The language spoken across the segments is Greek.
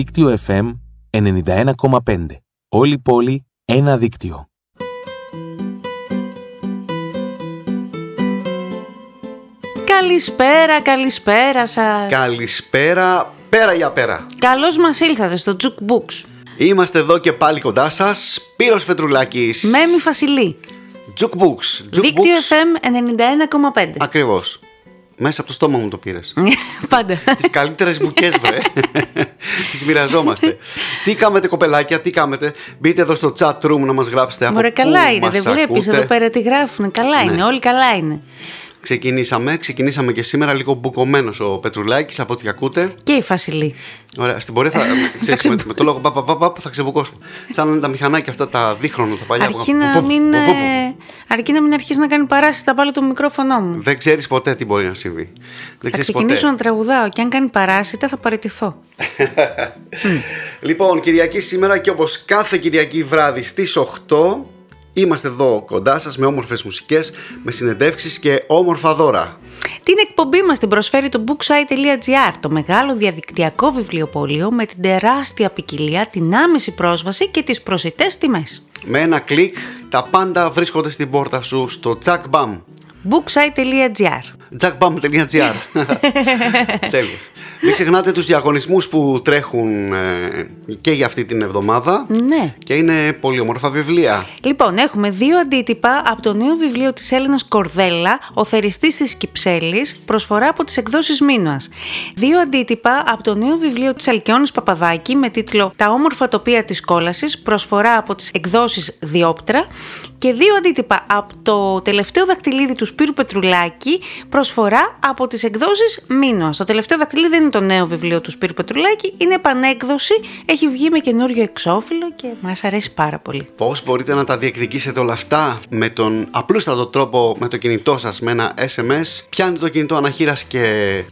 Δίκτυο FM 91,5. Όλη πόλη, ένα δίκτυο. Καλησπέρα, καλησπέρα σας. Καλησπέρα, πέρα για πέρα. Καλώς μας ήλθατε στο Jukebooks. Είμαστε εδώ και πάλι κοντά σας, Σπύρος Πετρουλάκης. Μέμη Φασιλή. Jukebooks. Δίκτυο FM 91,5. Ακριβώς. Μέσα από το στόμα μου το πήρες. Πάντα. Τις καλύτερες μπουκές βρε. Τις μοιραζόμαστε. τι κάμετε κοπελάκια, τι κάμετε. Μπείτε εδώ στο chat room να μας γράψετε από Μωρέ, πού καλά είναι, μας δεν βλέπεις ακούτε. εδώ πέρα τι γράφουν. Καλά Ναι. είναι, όλοι καλά είναι. Ξεκινήσαμε, ξεκινήσαμε και σήμερα λίγο μπουκωμένος ο Πετρουλάκης από ό,τι ακούτε. Και η Φασιλή. Ωραία, στην πορεία θα, ξέρεις, με, με το λόγο παπ, παπ, παπ, θα ξεβουκώσουμε. Σαν να είναι τα μηχανάκια αυτά τα δίχρονα, τα παλιά. που- Αρκεί που- να που- μην, που- που- ε, αρκεί να μην αρχίσει να κάνει παράσταση θα πάρω το μικρόφωνο μου. Δεν ξέρεις ποτέ τι μπορεί να συμβεί. Δεν Θα ξέρεις ξεκινήσω ποτέ. να τραγουδάω και αν κάνει παράσιτα θα παραιτηθώ. Λοιπόν, Κυριακή σήμερα και όπως κάθε Κυριακή βράδυ στις 8 είμαστε εδώ κοντά σας με όμορφες μουσικές, με συνεντεύξεις και όμορφα δώρα. Την εκπομπή μας την προσφέρει το booksite.gr, το μεγάλο διαδικτυακό βιβλιοπωλείο με την τεράστια ποικιλία, την άμεση πρόσβαση και τις προσιτές τιμές. Με ένα κλικ τα πάντα βρίσκονται στην πόρτα σου στο jackbam. booksite.gr jackbam.gr Τέλεια. Μην ξεχνάτε τους διαγωνισμούς που τρέχουν ε, και για αυτή την εβδομάδα Ναι. και είναι πολύ όμορφα βιβλία. Λοιπόν, έχουμε δύο αντίτυπα από το νέο βιβλίο της Έλληνας Κορδέλα, «Ο θεριστής της Κυψέλης», προσφορά από τις εκδόσεις Μίνωας. Δύο αντίτυπα από το νέο βιβλίο της Αλκιόνης Παπαδάκη με τίτλο «Τα όμορφα τοπία της κόλασης», προσφορά από τις εκδόσεις Διόπτρα. Και δύο αντίτυπα από το τελευταίο δακτυλίδι του Σπύρου Πετρουλάκη, προσφορά από τις εκδόσεις Μίνωας. Το τελευταίο δακτυλίδι δεν είναι το νέο βιβλίο του Σπύρου Πετρουλάκη, είναι επανέκδοση, έχει βγει με καινούριο εξώφυλλο και μας αρέσει πάρα πολύ. Πώς μπορείτε να τα διεκδικήσετε όλα αυτά με τον απλούστατο τρόπο με το κινητό σας με ένα SMS. Πιάνετε το κινητό αναχείρας και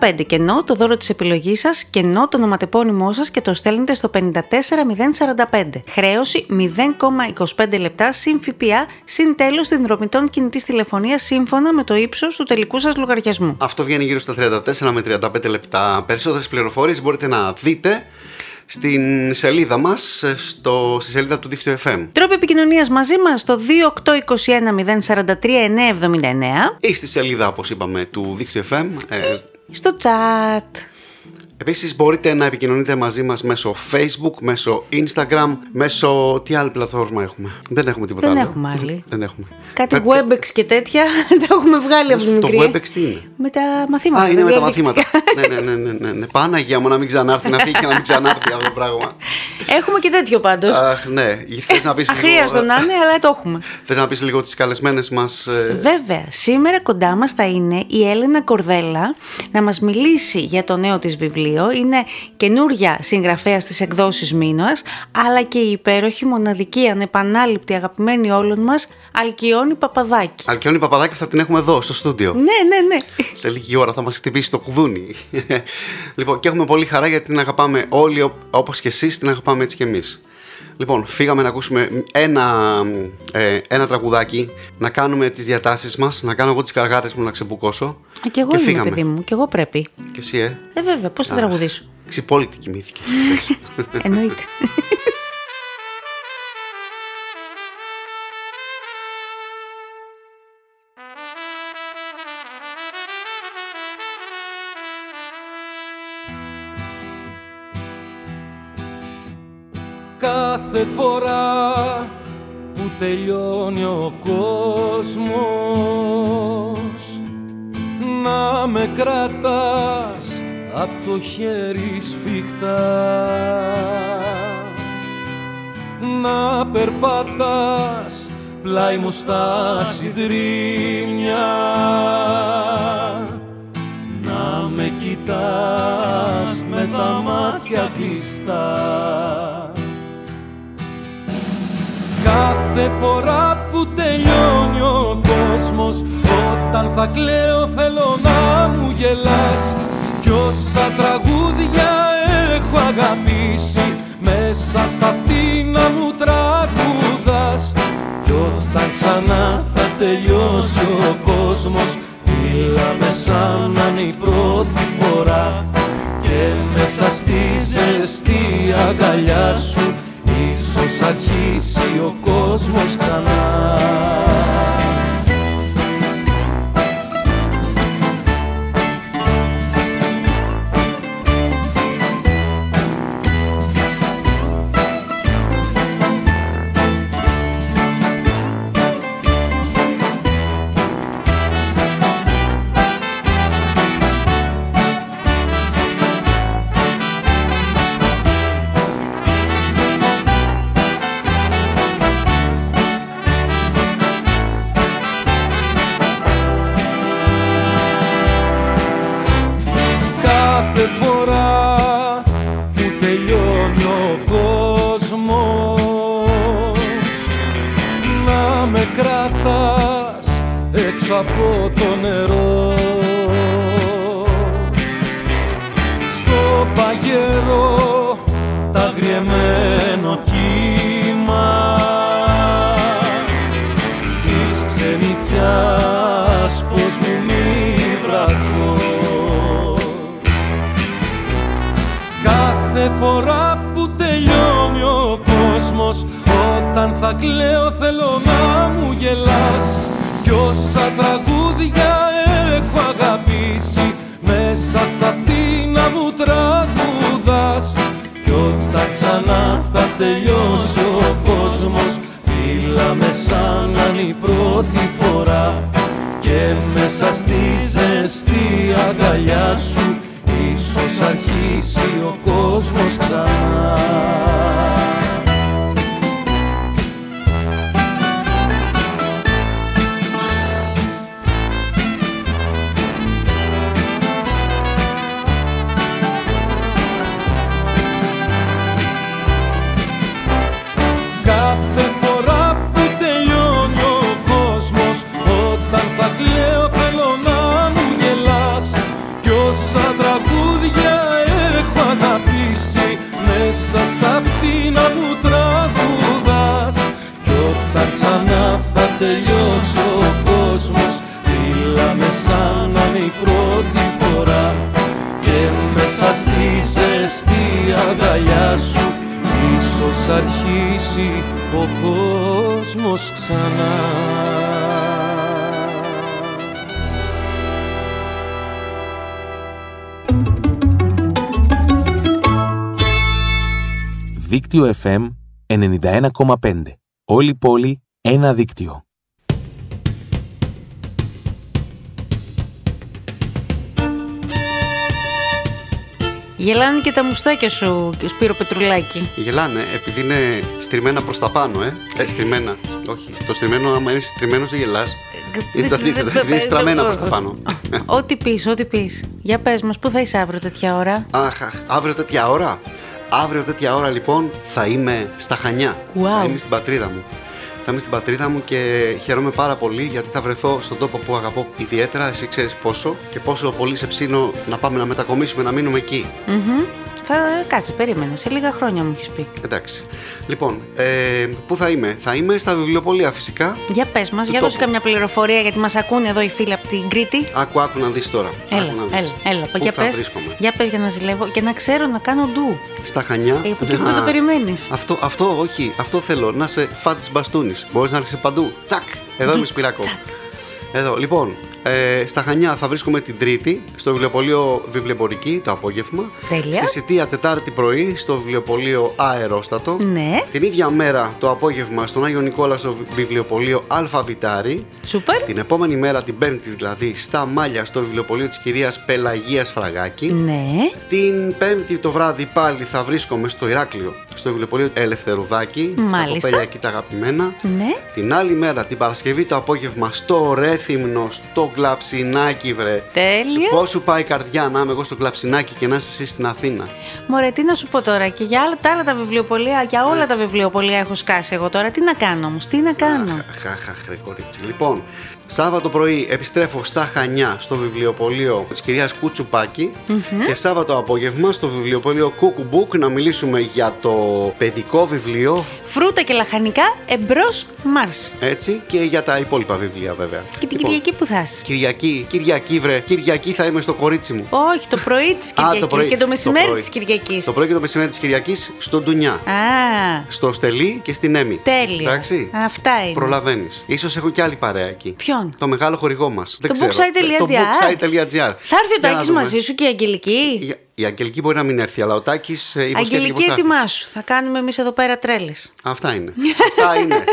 915 κενό το δώρο της επιλογής σας, κενό το ονοματεπώνυμό σας και το στέλνετε στο 54045. Χρέωση 0,25 λεπτά συν ΦΠΑ συν τέλος συνδρομητών κινητής τηλεφωνίας σύμφωνα με το ύψος του τελικού σας λογαριασμού. αυτό βγαίνει γύρω στα 34 με 35 λεπτά. Περισσότερες πληροφορίες μπορείτε να δείτε στην σελίδα μας, στο, στη σελίδα του Δίκτυο FM Τρόπο επικοινωνίας μαζί μας στο 2821043 979 ή στη σελίδα, όπως είπαμε, του Δίκτυο FM. Ε, στο chat. Επίσης μπορείτε να επικοινωνείτε μαζί μας μέσω Facebook, μέσω Instagram, μέσω... Τι άλλη πλατφόρμα έχουμε. Δεν έχουμε τίποτα Δεν άλλο. έχουμε άλλη. Δεν έχουμε. Κάτι Πρέπει- Webex και τέτοια τα έχουμε βγάλει από την Το μικρή. Webex τι είναι; Με τα μαθήματα. Α, είναι με τα διαδικτυακά. μαθήματα. ναι, ναι, ναι, ναι, ναι, ναι. Παναγία μου να μην ξανάρθει, να φύγει και να μην ξανάρθει αυτό το πράγμα. Έχουμε και τέτοιο πάντως. Αχ, ναι. Θες να πεις Αχρίαστο λίγο, να είναι, αλλά το έχουμε. θες να πεις λίγο τις καλεσμένες μας... ε, Βέβαια, σήμερα κοντά μας θα είναι η Έλενα Κορδέλα να μας μιλήσει για το νέο της βιβλίο. Είναι καινούρια συγγραφέα στις εκδόσεις Μίνωας, αλλά και η υπέροχη, μοναδική, ανεπανάληπτη, αγαπημένη όλων μας, Αλκιόνη Παπαδάκη. Αλκιόνη Παπαδάκη θα την έχουμε εδώ, στο στούντιο. Ναι, ναι, ναι. Σε λίγη ώρα θα μας χτυπήσει το κουδούνι. λοιπόν, και έχουμε πολύ χαρά γιατί την αγαπάμε όλοι ό- όπως και εσείς, την αγαπάμε έτσι και εμείς. Λοιπόν, φύγαμε να ακούσουμε ένα, ε, ένα τραγουδάκι, να κάνουμε τις διατάσεις μας, να κάνω εγώ τις καργάρες μου να ξεμπουκώσω. Α, και εγώ και είμαι, φύγαμε. παιδί μου, και εγώ πρέπει. Και εσύ, ε; Ε, βέβαια, πώς θα τραγουδήσω; Ξυπόλυτη κοιμήθηκες. χθες. Εννοείται. Τελειώνει ο κόσμος. Να με κρατάς απ' το χέρι σφιχτά. Να περπατάς πλάι μου στα συντρίμια. Να με κοιτάς με τα μάτια κλειστά Κάθε φορά που τελειώνει ο κόσμος Όταν θα κλαίω θέλω να μου γελάς. Κι όσα τραγούδια έχω αγαπήσει Μέσα στα αυτή να μου τραγουδάς. Κι όταν ξανά θα τελειώσει ο κόσμος Φίλα με σαν να είναι η πρώτη φορά. Και με μέσα στη ζεστή αγκαλιά σου ίσως αρχίσει ο κόσμος ξανά Όταν θα κλαίω θέλω να μου γελάς. Κι όσα τραγούδια έχω αγαπήσει Μέσα στα αυτή να μου τραγουδάς. Κι όταν ξανά θα τελειώσει ο κόσμος Φίλα με σαν να είναι η πρώτη φορά. Και μέσα στη ζεστή αγκαλιά σου Ίσως αρχίσει ο κόσμος ξανά Δίκτυο FM 91,5. Όλη η πόλη, ένα δίκτυο. Γελάνε και τα μουστάκια σου, Σπύρο Πετρουλάκη. Γελάνε επειδή είναι στριμμένα προς τα πάνω, ε. ε στριμμένα. Όχι. Το στριμμένο, άμα είναι στριμμένος, δεν γελάς. Είναι τα αντίθετα. επειδή είναι στραμμένα προς τα πάνω. Ό,τι πεις, ό,τι πεις. Για πες μας, πού θα είσαι αύριο τέτοια ώρα; Αχ, αχ, αύριο τέτοια ώρα; Αύριο τέτοια ώρα λοιπόν θα είμαι στα Χανιά. Wow. Θα είμαι στην πατρίδα μου. Θα είμαι στην πατρίδα μου και χαίρομαι πάρα πολύ γιατί θα βρεθώ στον τόπο που αγαπώ ιδιαίτερα. Εσύ ξέρεις πόσο και πόσο πολύ σε ψήνω να πάμε να μετακομίσουμε, να μείνουμε εκεί. Μμμ. Θα κάτσε, περίμενε. Σε λίγα χρόνια μου έχεις πει. Εντάξει. Λοιπόν, ε, πού θα είμαι, θα είμαι στα βιβλιοπολία φυσικά. Για πες μας, Του για δώσε τόπου. καμιά πληροφορία γιατί μας ακούνε εδώ οι φίλοι από την Κρήτη. Άκου, άκου να δεις τώρα. Έλα, Άκου να δεις. έλα, έλα. Πού για θα πες, βρίσκομαι. για πες για να ζηλεύω και να ξέρω να κάνω ντου. Στα Χανιά. Ε, από εκεί που δεν Α, το περιμένεις. Αυτό, αυτό, όχι. Αυτό θέλω. Να σε φάτης μπαστούνι. Μπορείς να έρθεις παντού. Τσακ. Εδώ είμαι σπυράκο. Εδώ, λοιπόν. Ε, στα Χανιά θα βρίσκομαι την Τρίτη στο βιβλιοπωλείο Βιβλιοπορική το απόγευμα. Τέλεια. Στη Σιτία Τετάρτη πρωί στο βιβλιοπωλείο Αερόστατο. Ναι, Την ίδια μέρα το απόγευμα στον Άγιο Νικόλα στο βιβλιοπωλείο Αλφα Βιτάρη. σούπερ. Την επόμενη μέρα, την Πέμπτη δηλαδή, στα Μάλια στο βιβλιοπωλείο της κυρίας Πελαγίας Φραγάκη. Ναι, Την Πέμπτη το βράδυ πάλι θα βρίσκομαι στο Ηράκλειο, στο βιβλιοπωλείο Ελευθερουδάκη. Στα Μάλιστα. κοπέλια εκεί τα αγαπημένα. ναι. Την άλλη μέρα, την Παρασκευή το απόγευμα, στο Ρέθυμνο, στο κλαψινάκι, βρε. Τέλεια. Πώς σου πάει η καρδιά να είμαι εγώ στο κλαψινάκι και να είσαι εσύ στην Αθήνα. Μωρέ, τι να σου πω τώρα και για άλλα, τα άλλα τα βιβλιοπολία, για όλα τα βιβλιοπολία έχω σκάσει εγώ τώρα. Τι να κάνω όμως, τι να κάνω; Αχ, αχ, αχ, ρε κορίτσι. Λοιπόν, Σάββατο πρωί επιστρέφω στα Χανιά στο βιβλιοπωλείο της κυρίας Κουτσουπάκη και Σάββατο απόγευμα στο βιβλιοπωλείο Κουκουμπούκ να μιλήσουμε για το παιδικό βιβλίο Φρούτα και λαχανικά εμπρός Μάρς. έτσι και για τα υπόλοιπα βιβλία βέβαια. Και την Λοιπόν, Κυριακή που θα είσαι. Κυριακή, Κυριακή βρε, Κυριακή θα είμαι στο κορίτσι μου. Όχι, το πρωί της Α, Κυριακής και το μεσημέρι πρωί. της Κυριακής. Το πρωί και το μεσημέρι της Κυριακής στο Ντουνιά. Α, Στο Στελί και στην Έμι. τέλεια. Εντάξει. Αυτά είναι. Προλαβαίνεις. σω έχω και άλλη παρέα εκεί. Ποιον; Το μεγάλο χορηγό μας. Το booksite.gr. Το booksite.gr. Θα έρθει ο Για να Τάκης δούμε. μαζί σου και η Αγγελική. Η, η Αγγελική μπορεί να μην έρθει, αλλά ο Τάκης υποσχέθηκε πως Αγγελική, θα έρθει. ετοιμάσου. Θα κάνουμε εμείς εδώ πέρα τρέλες. Αυτά είναι. Αυτά είναι.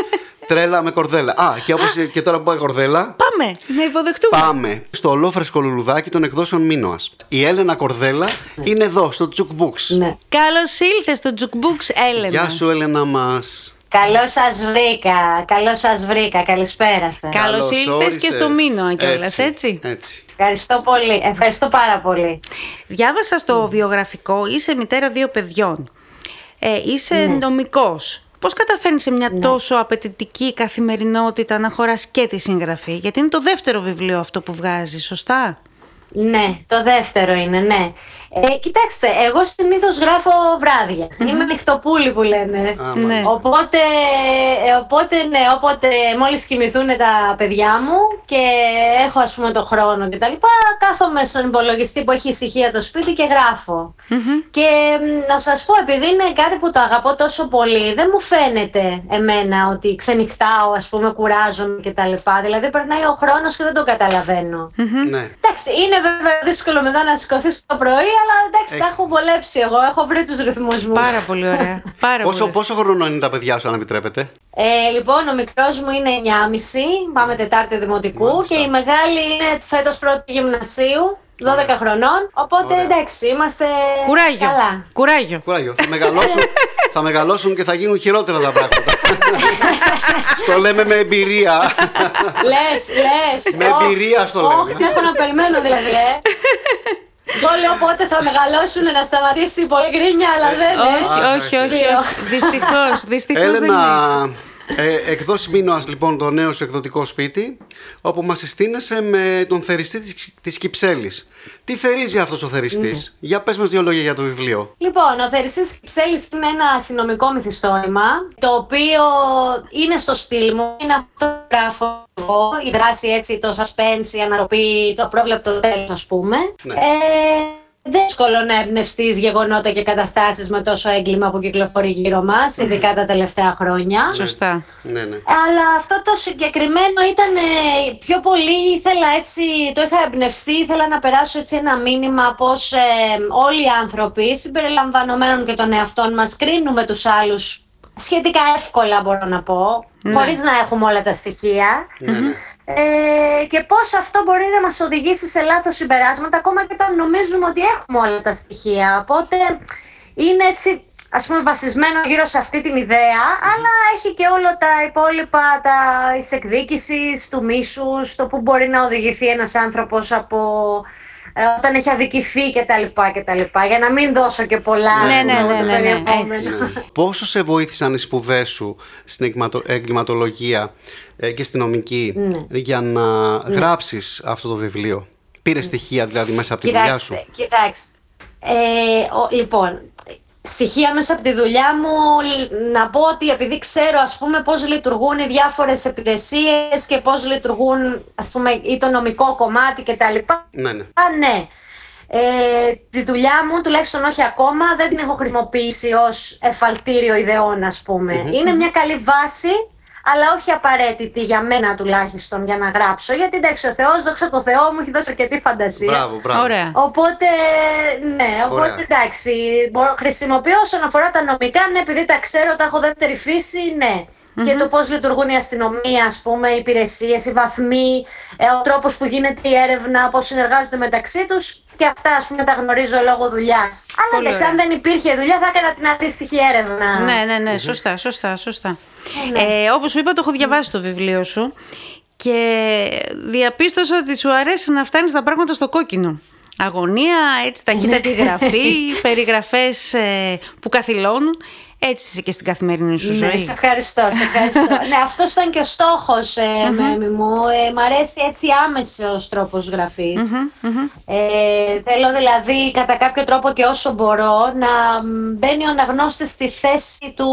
Τρέλα με κορδέλα. Α, και, όπως, και τώρα που πάει κορδέλα, Πάμε να υποδεχτούμε. πάμε στο ολόφρεσκο λουλουδάκι των εκδόσεων Μίνωας. Η Έλενα Κορδέλα είναι εδώ, στο Τσουκ Books. Ναι. Καλώς ήρθε στο Jukebox Έλενα. Γεια σου, Έλενα μας. Καλώς σας βρήκα. Καλώς σας βρήκα. Καλησπέρα σας. Καλώς ήρθες και στο Μίνωα κιόλας, έτσι. έτσι. Ευχαριστώ πολύ. Ευχαριστώ πάρα πολύ. Διάβασα στο βιογραφικό, είσαι μητέρα δύο παιδιών. Ε, είσαι Ναι. νομικός. Πώς καταφέρνεις σε μια τόσο απαιτητική καθημερινότητα να χωράς και τη συγγραφή, γιατί είναι το δεύτερο βιβλίο αυτό που βγάζεις, σωστά; Ναι, το δεύτερο είναι, ναι. Ε, κοιτάξτε, εγώ συνήθως γράφω βράδια. Είμαι νυχτοπούλη που λένε. Α, Ναι. μάλιστα. Οπότε, ε, οπότε, ναι, όποτε μόλις κοιμηθούν τα παιδιά μου και έχω ας πούμε το χρόνο και τα λοιπά, κάθομαι στον υπολογιστή που έχει ησυχία το σπίτι και γραφω Και μ, να σας πω, επειδή είναι κάτι που το αγαπώ τόσο πολύ, δεν μου φαίνεται εμένα ότι ξενυχτάω, ας πούμε, κουράζομαι και τα λοιπά. Δηλαδή περνάει ο χρόνος και δεν το καταλαβαίνω. Ναι. Εντάξει, είναι βέβαια δύσκολο μετά να σηκωθείς το πρωί, αλλά εντάξει, τα Έχει. έχω βολέψει εγώ. Έχω βρει τους ρυθμούς μου. Πάρα πολύ ωραία. Πάρα Πόσο, πολύ. πόσο χρόνο είναι τα παιδιά σου, αν επιτρέπετε; Ε, λοιπόν, ο μικρός μου είναι 9,5, πάμε Τετάρτη Δημοτικού Μάλιστα. και η μεγάλη είναι φέτος πρώτη γυμνασίου, 12 χρονών. Οπότε Ωραία. εντάξει, είμαστε Κουράγιο. καλά. Κουράγιο. Κουράγιο. Θα μεγαλώσουν, θα μεγαλώσουν και θα γίνουν χειρότερα τα πράγματα. στο λέμε με εμπειρία. Λες, λες. Με εμπειρία στο λέμε. Όχι, έχω να περιμένω δηλαδή, ε. Εγώ λέω πότε θα μεγαλώσουν να σταματήσει η πολύ γκρίνια, αλλά δεν είναι. Όχι, όχι, όχι. Σπύρο. Δυστυχώς, δυστυχώς δεν είναι έτσι. Έλενα, ε, εκδόσει Μίνωας λοιπόν το νέο σου εκδοτικό σπίτι όπου μας συστήνεσαι με τον θεριστή της, της Κυψέλης. Τι θερίζει αυτός ο θεριστής; Για πες μας δύο λόγια για το βιβλίο. Λοιπόν, ο Θεριστής Κυψέλης είναι ένα αστυνομικό μυθιστόρημα, το οποίο είναι στο στυλ μου, είναι αυτό που γράφω εγώ, η δράση έτσι, το suspense, η αναρροπή, το πρόβλεπτο τέλος ας πούμε. Ναι. Ε, δύσκολο να εμπνευστείς γεγονότα και καταστάσεις με τόσο έγκλημα που κυκλοφορεί γύρω μας, ειδικά τα τελευταία χρόνια. Σωστά. Ναι, ναι. Αλλά αυτό το συγκεκριμένο ήταν ε, πιο πολύ, ήθελα έτσι, το είχα εμπνευστεί, ήθελα να περάσω έτσι ένα μήνυμα πως ε, όλοι οι άνθρωποι, συμπεριλαμβανομένων και των εαυτών μας, κρίνουμε τους άλλους σχετικά εύκολα μπορώ να πω, Ναι. χωρίς να έχουμε όλα τα στοιχεία. ναι, ναι. Ε, και πώς αυτό μπορεί να μας οδηγήσει σε λάθος συμπεράσματα ακόμα και όταν νομίζουμε ότι έχουμε όλα τα στοιχεία. Οπότε είναι έτσι ας πούμε βασισμένο γύρω σε αυτή την ιδέα αλλά έχει και όλα τα υπόλοιπα τα, της εκδίκησης, του μίσους, το που μπορεί να οδηγηθεί ένας άνθρωπος από ε, όταν έχει αδικηθεί και τα λοιπά και τα λοιπά για να μην δώσω και πολλά Ναι, ναι, ας πούμε, ναι, το ναι, ναι, περιεχόμενο. έτσι. Πόσο σε βοήθησαν οι σπουδές σου στην εγκληματο- εγκληματολογία ε, και στην νομική Ναι. για να γράψεις αυτό το βιβλίο; Πήρες στοιχεία δηλαδή μέσα από τη δουλειά σου; Κοιτάξτε, κοιτάξτε. Ε, ο- λοιπόν, στοιχεία μέσα από τη δουλειά μου λ- να πω ότι επειδή ξέρω ας πούμε πώς λειτουργούν οι διάφορες υπηρεσίες και πώς λειτουργούν ας πούμε ή το νομικό κομμάτι και τα λοιπά. Ναι, ναι. Α, ναι. Ε, τη δουλειά μου, τουλάχιστον όχι ακόμα, δεν την έχω χρησιμοποιήσει ως εφαλτήριο ιδεών, ας πούμε. Είναι μια καλή βάση, αλλά όχι απαραίτητη για μένα τουλάχιστον για να γράψω. Γιατί εντάξει, ο Θεός, δόξα τω Θεώ, μου έχει δώσει αρκετή φαντασία. Μπράβο, μπράβο. Ωραία. Οπότε, ναι, οπότε Ωραία. εντάξει, μπορώ, χρησιμοποιώ όσον αφορά τα νομικά, ναι, επειδή τα ξέρω, τα έχω δεύτερη φύση, ναι. Και το πώς λειτουργούν οι αστυνομία, ας πούμε, οι υπηρεσίες, οι βαθμοί, ε, ο τρόπος που γίνεται η έρευνα, πώς συνεργάζονται μεταξύ τους και αυτά, ας πούμε, τα γνωρίζω λόγω δουλειάς. Αλλά Πολύ εντάξει, ωραία. αν δεν υπήρχε δουλειά, θα έκανα την αντίστοιχη έρευνα. Ναι, ναι, ναι, σωστά, σωστά, σωστά. Ε, όπως σου είπα, το έχω διαβάσει το βιβλίο σου και διαπίστωσα ότι σου αρέσει να φτάνεις τα πράγματα στο κόκκινο. Αγωνία, έτσι, ταχύτατη γραφή, περιγραφές ε, που καθυλώνουν. Έτσι είσαι και στην καθημερινή σου Ναι, ζωή. σε ευχαριστώ, σε ευχαριστώ. ναι, αυτός ήταν και ο στόχος ε, Μέμη μου. Ε, μ' αρέσει έτσι άμεσος τρόπος γραφής. Ε, θέλω δηλαδή κατά κάποιο τρόπο και όσο μπορώ να μ, μπαίνει ο αναγνώστης στη θέση του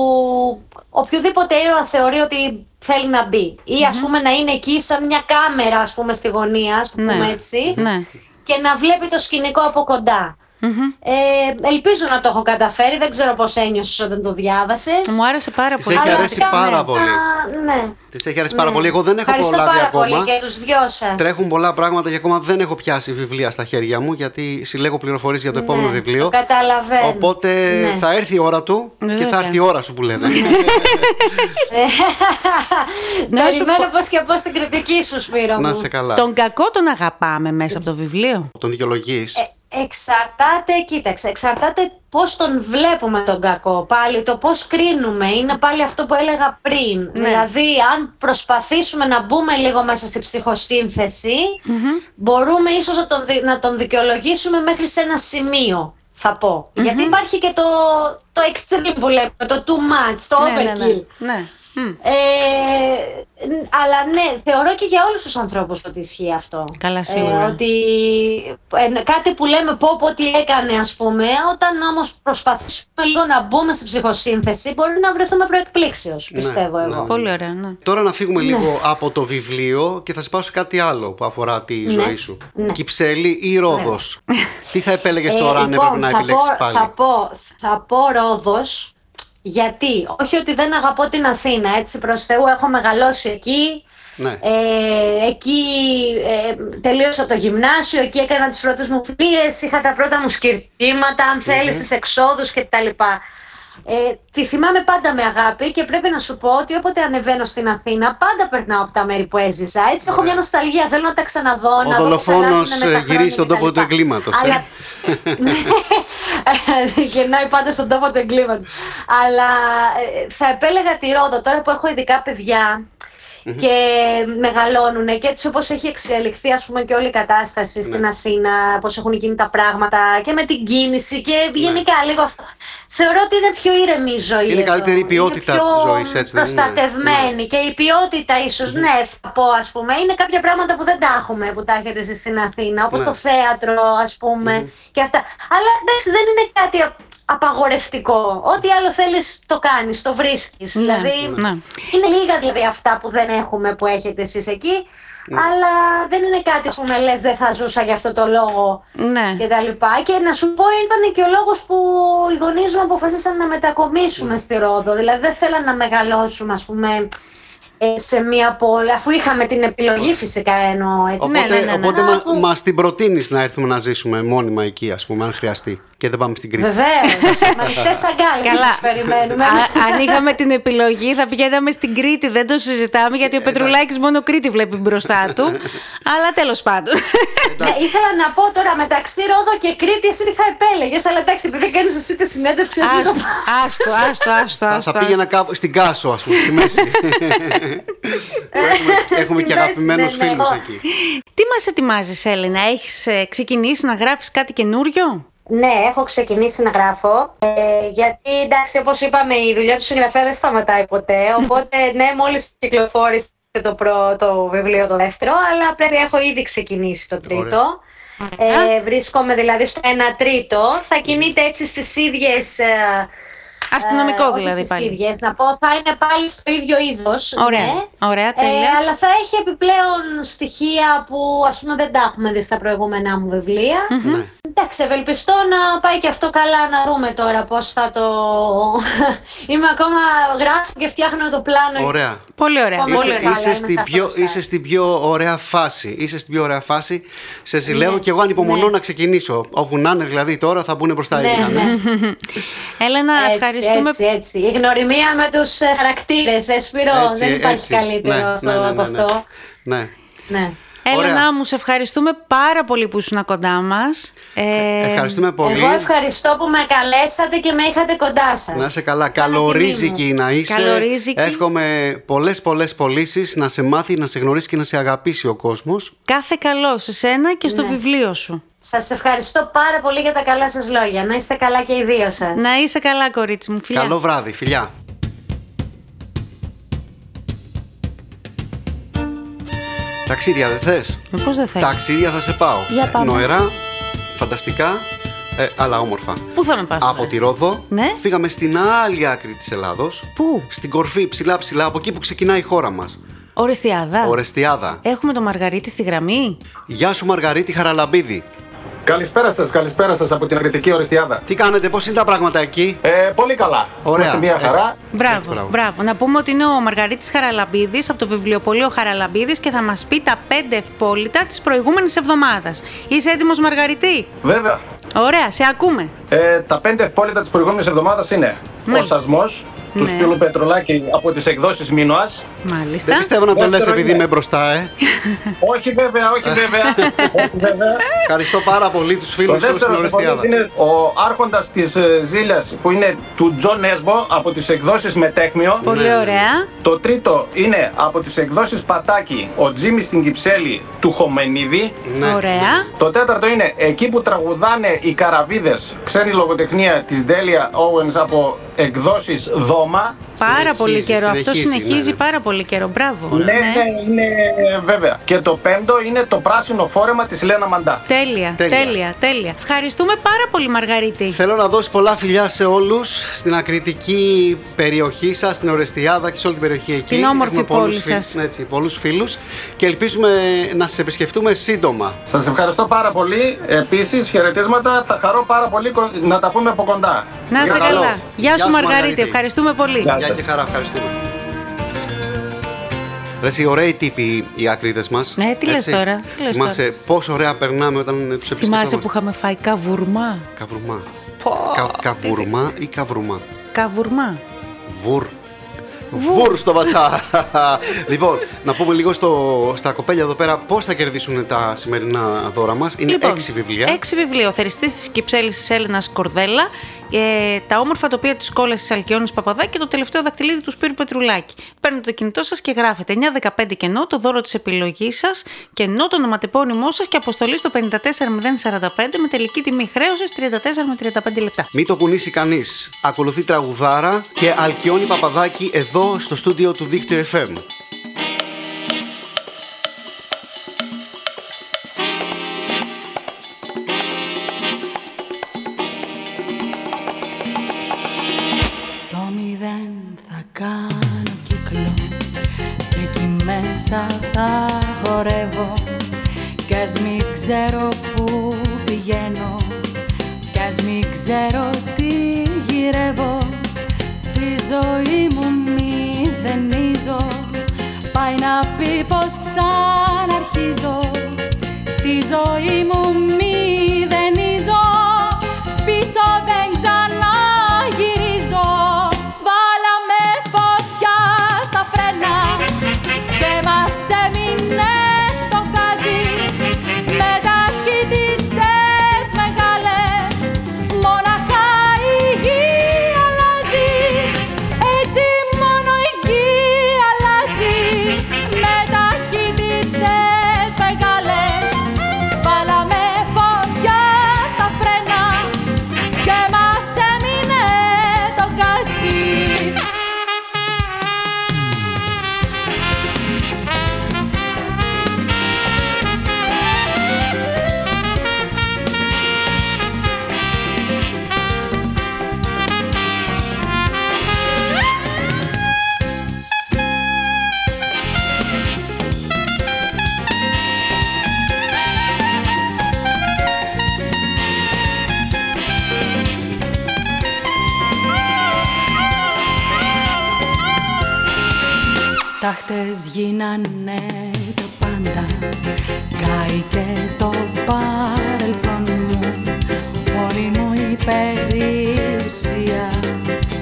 οποιοδήποτε ήρωα θεωρεί ότι θέλει να μπει. Ή ας πούμε να είναι εκεί σαν μια κάμερα ας πούμε στη γωνία, ας το Ναι. πούμε έτσι, Ναι. Και να βλέπει το σκηνικό από κοντά. Ε, ελπίζω να το έχω καταφέρει, δεν ξέρω πώς ένιωσες όταν το διάβασες. Μου άρεσε πάρα Της πολύ. έχει Αλλά αρέσει βασικά, πάρα ναι. πολύ. Α, ναι. Της έχει αρέσει πάρα Ναι. πολύ. Εγώ δεν έχω Ευχαριστώ προλάβει πάρα ακόμα. πολύ και τους δυο σας. Τρέχουν πολλά πράγματα και ακόμα δεν έχω πιάσει βιβλία στα χέρια μου γιατί συλλέγω πληροφορίες για το επόμενο Ναι, βιβλίο. Το καταλαβαίνω. Οπότε Ναι. θα έρθει η ώρα του και Βέβαια. θα έρθει η ώρα σου που λένε. Να σου Περιμένω πω- πώς και πώς την κριτική σου, Σπύρο μου. Να σε καλά. Τον κακό τον αγαπάμε μέσα από το βιβλίο. Τον δικαιολογείς. Ε, εξαρτάται, κοίταξε, εξαρτάται πώς τον βλέπουμε τον κακό. Πάλι το πώς κρίνουμε. Είναι πάλι αυτό που έλεγα πριν. Ναι. Δηλαδή, αν προσπαθήσουμε να μπούμε λίγο μέσα στη ψυχοσύνθεση, μπορούμε ίσως να τον, δι- να τον δικαιολογήσουμε μέχρι σε ένα σημείο, θα πω. Γιατί υπάρχει και το, το extreme που λέμε, το too much, το Ναι, ναι, overkill. ναι. ναι. Μμ. Ε, ν- αλλά ναι, θεωρώ και για όλους τους ανθρώπους ότι ισχύει αυτό. Καλά, σίγουρα. ότι ε, κάτι που λέμε πω πω τι έκανε ας πούμε, όταν όμως προσπαθήσουμε λίγο να μπούμε στη ψυχοσύνθεση μπορεί να βρεθούμε προεκπλήξεως, πιστεύω ναι, εγώ. ναι. Πολύ ωραία, ναι. Τώρα να φύγουμε λίγο από το βιβλίο και θα σε πάω σε κάτι άλλο που αφορά τη Ναι, ζωή σου. ναι. Κυψέλη ή Ρόδος; Τι θα επέλεγες Ε, τώρα αν λοιπόν, έπρεπε να θα επιλέξεις πω, πάλι; Θα πω, θα πω Ρόδος, γιατί, όχι ότι δεν αγαπώ την Αθήνα, έτσι προς Θεού έχω μεγαλώσει εκεί, Ναι. Ε, εκεί ε, τελείωσα το γυμνάσιο, εκεί έκανα τις πρώτες μου φιλίες, είχα τα πρώτα μου σκυρτήματα, αν θέλεις, τις εξόδους κτλ. Ε, τη θυμάμαι πάντα με αγάπη και πρέπει να σου πω ότι όποτε ανεβαίνω στην Αθήνα πάντα περνάω από τα μέρη που έζησα. Έτσι έχω μια νοσταλγία, θέλω να τα ξαναδώ, να δω δολοφόνος, ξανά τι είναι με τα ε, γυρίζει στον χρόνια τόπο κτλ. του εγκλήματος, ε. Αλλά... Γυρνάει πάντα στον τόπο του εγκλήματος. Αλλά ε, θα επέλεγα τη Ρόδο τώρα που έχω ειδικά παιδιά και μεγαλώνουν και έτσι όπως έχει εξελιχθεί ας πούμε και όλη η κατάσταση στην Αθήνα, πώς έχουν γίνει τα πράγματα και με την κίνηση και γενικά λίγο αυτό. Θεωρώ ότι είναι πιο ήρεμη η ζωή Είναι εδώ. καλύτερη η ποιότητα είναι πιο ζωής, έτσι δεν είναι; προστατευμένη και η ποιότητα ίσως, ναι θα πω ας πούμε, είναι κάποια πράγματα που δεν τα έχουμε που τα έχετε εσείς στην Αθήνα, όπως Ναι. το θέατρο ας πούμε και αυτά. Αλλά εντάξει δεν είναι κάτι α- απαγορευτικό. Ό,τι άλλο θέλεις το κάνεις, το βρίσκεις. Ναι, δηλαδή ναι. είναι λίγα δηλαδή αυτά που δεν έχουμε που έχετε εσείς εκεί. Ναι. Αλλά δεν είναι κάτι που με λες δεν θα ζούσα για αυτό το λόγο Ναι. και τα λοιπά. Και να σου πω ήταν και ο λόγος που οι γονείς μου αποφασίσαν να μετακομίσουμε στη Ρόδο. Δηλαδή δεν θέλαν να μεγαλώσουμε ας πούμε ε, σε μία πόλη, αφού είχαμε την επιλογή φυσικά εννοώ έτσι. Οπότε, ναι, ναι, ναι. οπότε Να μα, που- μας την προτείνεις να έρθουμε να ζήσουμε μόνιμα εκεί, ας πούμε, αν χρειαστεί. Και δεν πάμε στην Κρήτη. Βεβαίως, με ανοιχτές αγκάλες Καλά. σας περιμένουμε. Α, αν είχαμε την επιλογή θα πηγαίναμε στην Κρήτη. Δεν το συζητάμε γιατί ο Πετρουλάκης μόνο Κρήτη βλέπει μπροστά του. Αλλά τέλος πάντων. Ναι, ήθελα να πω τώρα μεταξύ Ρόδο και Κρήτη, εσύ τι θα επέλεγες, αλλά εντάξει, επειδή κάνεις εσύ τη συνέντευξη, ας μην το Άστο, άστο, άστο, άστο. Θα, άστο, θα πήγαινα κάπου στην Κάσο, ας πούμε, στη μέση. έχουμε έχουμε και Στη μέση, αγαπημένους ναι, ναι, φίλους ο- εκεί. Τι μας ετοιμάζεις Έλενα, έχεις ε, ξεκινήσει να γράφεις κάτι καινούριο; Ναι, έχω ξεκινήσει να γράφω. Ε, γιατί εντάξει, όπως είπαμε, η δουλειά του συγγραφέα δεν σταματάει ποτέ. Οπότε, ναι, μόλις κυκλοφόρησε το πρώτο βιβλίο το δεύτερο, αλλά πρέπει έχω ήδη ξεκινήσει το τρίτο. Ε, βρίσκομαι δηλαδή στο 1 τρίτο. Θα κινείται έτσι στις ίδιες... ε, Αστυνομικό ε, όχι δηλαδή στις πάλι. ίδιες, να πω, θα είναι πάλι στο ίδιο είδος. Ωραία, ναι. ωραία, Ε, τέλεια. αλλά θα έχει επιπλέον στοιχεία που ας πούμε δεν τα έχουμε δει στα προηγούμενά μου βιβλία. Ναι. Εντάξει, ευελπιστώ να πάει και αυτό καλά να δούμε τώρα πώς θα το... Είμαι ακόμα γράφω και φτιάχνω το πλάνο. Ωραία. Πολύ ωραία. Πολύ Πολύ Είσαι, ωραία. καλά, είσαι, είμαι στην σε πιο, αυτό το είσαι στην πιο ωραία φάση. Είσαι στην πιο ωραία φάση. Σε ζηλεύω Ναι. και εγώ ανυπομονώ Ναι. να ξεκινήσω. Όπου να είναι δηλαδή τώρα θα μπουν μπροστά οι Ναι, δυνάμεις. ναι. Έλενα, Έτσι, ευχαριστούμε έτσι, έτσι. Η γνωριμία με τους ε, χαρακτήρες, ε, Σπύρο, Έτσι, δεν υπάρχει έτσι. καλύτερο Ναι, αυτό, ναι, ναι, από ναι, ναι. αυτό. Ναι. Ναι. Έλενα Ωραία. μου, σε ευχαριστούμε πάρα πολύ που ήσουν κοντά μας. Ε, Ευχαριστούμε πολύ. Εγώ ευχαριστώ που με καλέσατε και με είχατε κοντά σας. Να είσαι καλά. Ήταν τιμή Καλορίζικη να είσαι. Καλορίζικη. Εύχομαι πολλές πολλές πωλήσεις να σε μάθει, να σε γνωρίσει και να σε αγαπήσει ο κόσμος. Κάθε καλό σε σένα και στο Ναι. βιβλίο σου. Σας ευχαριστώ πάρα πολύ για τα καλά σας λόγια. Να είστε καλά και οι δύο σας. Να είσαι καλά, κορίτσι μου. Φιλιά. Καλό βράδυ, φιλιά. Ταξίδια δεν θες; Με πώς δεν θέλει. Ταξίδια θα σε πάω. Για πάμε. Νοερά, φανταστικά, ε, αλλά όμορφα. Πού θα με πας Από τώρα; τη Ρόδο Ναι. φύγαμε στην άλλη άκρη της Ελλάδος. Πού; Στην κορφή, ψηλά ψηλά, από εκεί που ξεκινάει η χώρα μας. Ορεστιάδα. Ορεστιάδα. Έχουμε το Μαργαρίτη στη γραμμή; Γεια σου Μαργαρίτη Χαραλαμπίδη. Καλησπέρα σας, καλησπέρα σας από την Αγριτική Οριστιάδα. Τι κάνετε, πώς είναι τα πράγματα εκεί; Ε, πολύ καλά. Ωραία, Είμαστε μια έτσι. χαρά. Μπράβο, Έτσι, μπράβο. μπράβο. Να πούμε ότι είναι ο Μαργαρίτης Χαραλαμπίδης από το βιβλιοπωλείο Χαραλαμπίδης και θα μας πει τα πέντε ευπόλυτα της προηγούμενης εβδομάδας. Είσαι έτοιμος Μαργαριτή; Βέβαια. Ωραία, σε ακούμε. Ε, τα πέντε ευπόλυτα της προηγούμενης εβδομάδας είναι Μάλιστα. ο σασμός του ναι. φίλου Πετρολάκη από τις εκδόσεις Μίνωα. Μάλιστα. Δεν πιστεύω να το λες επειδή είμαι μπροστά, ε. όχι, βέβαια, όχι, βέβαια. όχι, βέβαια. Ευχαριστώ πάρα πολύ τους φίλους τους στην Ορεστιάδα. Είναι ο άρχοντας της ε, Ζήλιας που είναι του Τζο Νέσμπο από τις εκδόσεις Μεταίχμιο. Πολύ ναι, ναι, ναι. ωραία. Το τρίτο είναι από τις εκδόσεις Πατάκη, ο Τζίμι στην Κυψέλη του Χωμενίδη. Ναι. Ωραία. Το τέταρτο είναι εκεί που τραγουδάνε οι καραβίδες, ξένη λογοτεχνία της Ντέλια Όουεν από εκδόσεις 12 ακόμα. Πάρα συνεχίζει, πολύ καιρό. Συνεχίζει, Αυτό συνεχίζει ναι. πάρα πολύ καιρό. Μπράβο. Ναι, ναι, ναι, ναι, βέβαια. Και το πέμπτο είναι το πράσινο φόρεμα της Λένα Μαντά. Τέλεια, τέλεια, τέλεια, τέλεια. Ευχαριστούμε πάρα πολύ, Μαργαρίτη. Θέλω να δώσω πολλά φιλιά σε όλους στην ακριτική περιοχή σας, στην Ορεστιάδα και σε όλη την περιοχή εκεί. Την όμορφη πόλη σας. Ναι, έτσι, πολλούς φίλους και ελπίζουμε να σας επισκεφτούμε σύντομα. Σας ευχαριστώ πάρα πολύ. Επίσης, χαιρετίσματα. Θα χαρώ πάρα πολύ να τα πούμε από κοντά. Να σε καλά. Γεια σου, Μαργαρίτη. Ευχαριστούμε Ευχαριστούμε πολύ. Γεια. Γεια και χαρά, ευχαριστούμε. Ρε, εσύ, ωραίοι τύποι οι άκριτες μας. Ναι, τι λες έτσι. τώρα, τι λες Θυμάσαι πόσο ωραία περνάμε όταν τους Θυμάσαι επισκεφτόμαστε. που είχαμε φάει καβουρμά; Καβουρμά. Πω, Κα, τι καβουρμά ή καβρумά. Καβουρμά. Βουρ. Βουρ στο ματσά. λοιπόν, να πούμε λίγο στο, στα κοπέλια εδώ πέρα πώς θα κερδίσουν τα σημερινά δώρα μας. Είναι έξι βιβλία. Λοιπόν, Έξι βιβλία. Ο θεριστής της Κυψέλης τη Έλληνας Κορδέλα, ε, τα όμορφα τοπία της κόλλα της Αλκιόνη Παπαδάκη και το τελευταίο δαχτυλίδι του Σπύρου Πετρουλάκη. Παίρνετε το κινητό σας και γράφετε 915 κενό, το δώρο της επιλογής σας, κενό το ονοματεπώνυμό σας και αποστολή στο 54045 με τελική τιμή χρέωσης 34 με 35 λεπτά. Μην το κουνήσει κανείς. Ακολουθεί τραγουδάρα και Αλκιόνη Παπαδάκη εδώ στο στούντιο του Δίκτυο FM. Το μηδέν θα κάνω κύκλο και εκεί μέσα θα χορεύω κι ας μην ξέρω Στάχτες γίνανε το πάντα. Κάει και το παρελθόν μου. Όλη μου η περιουσία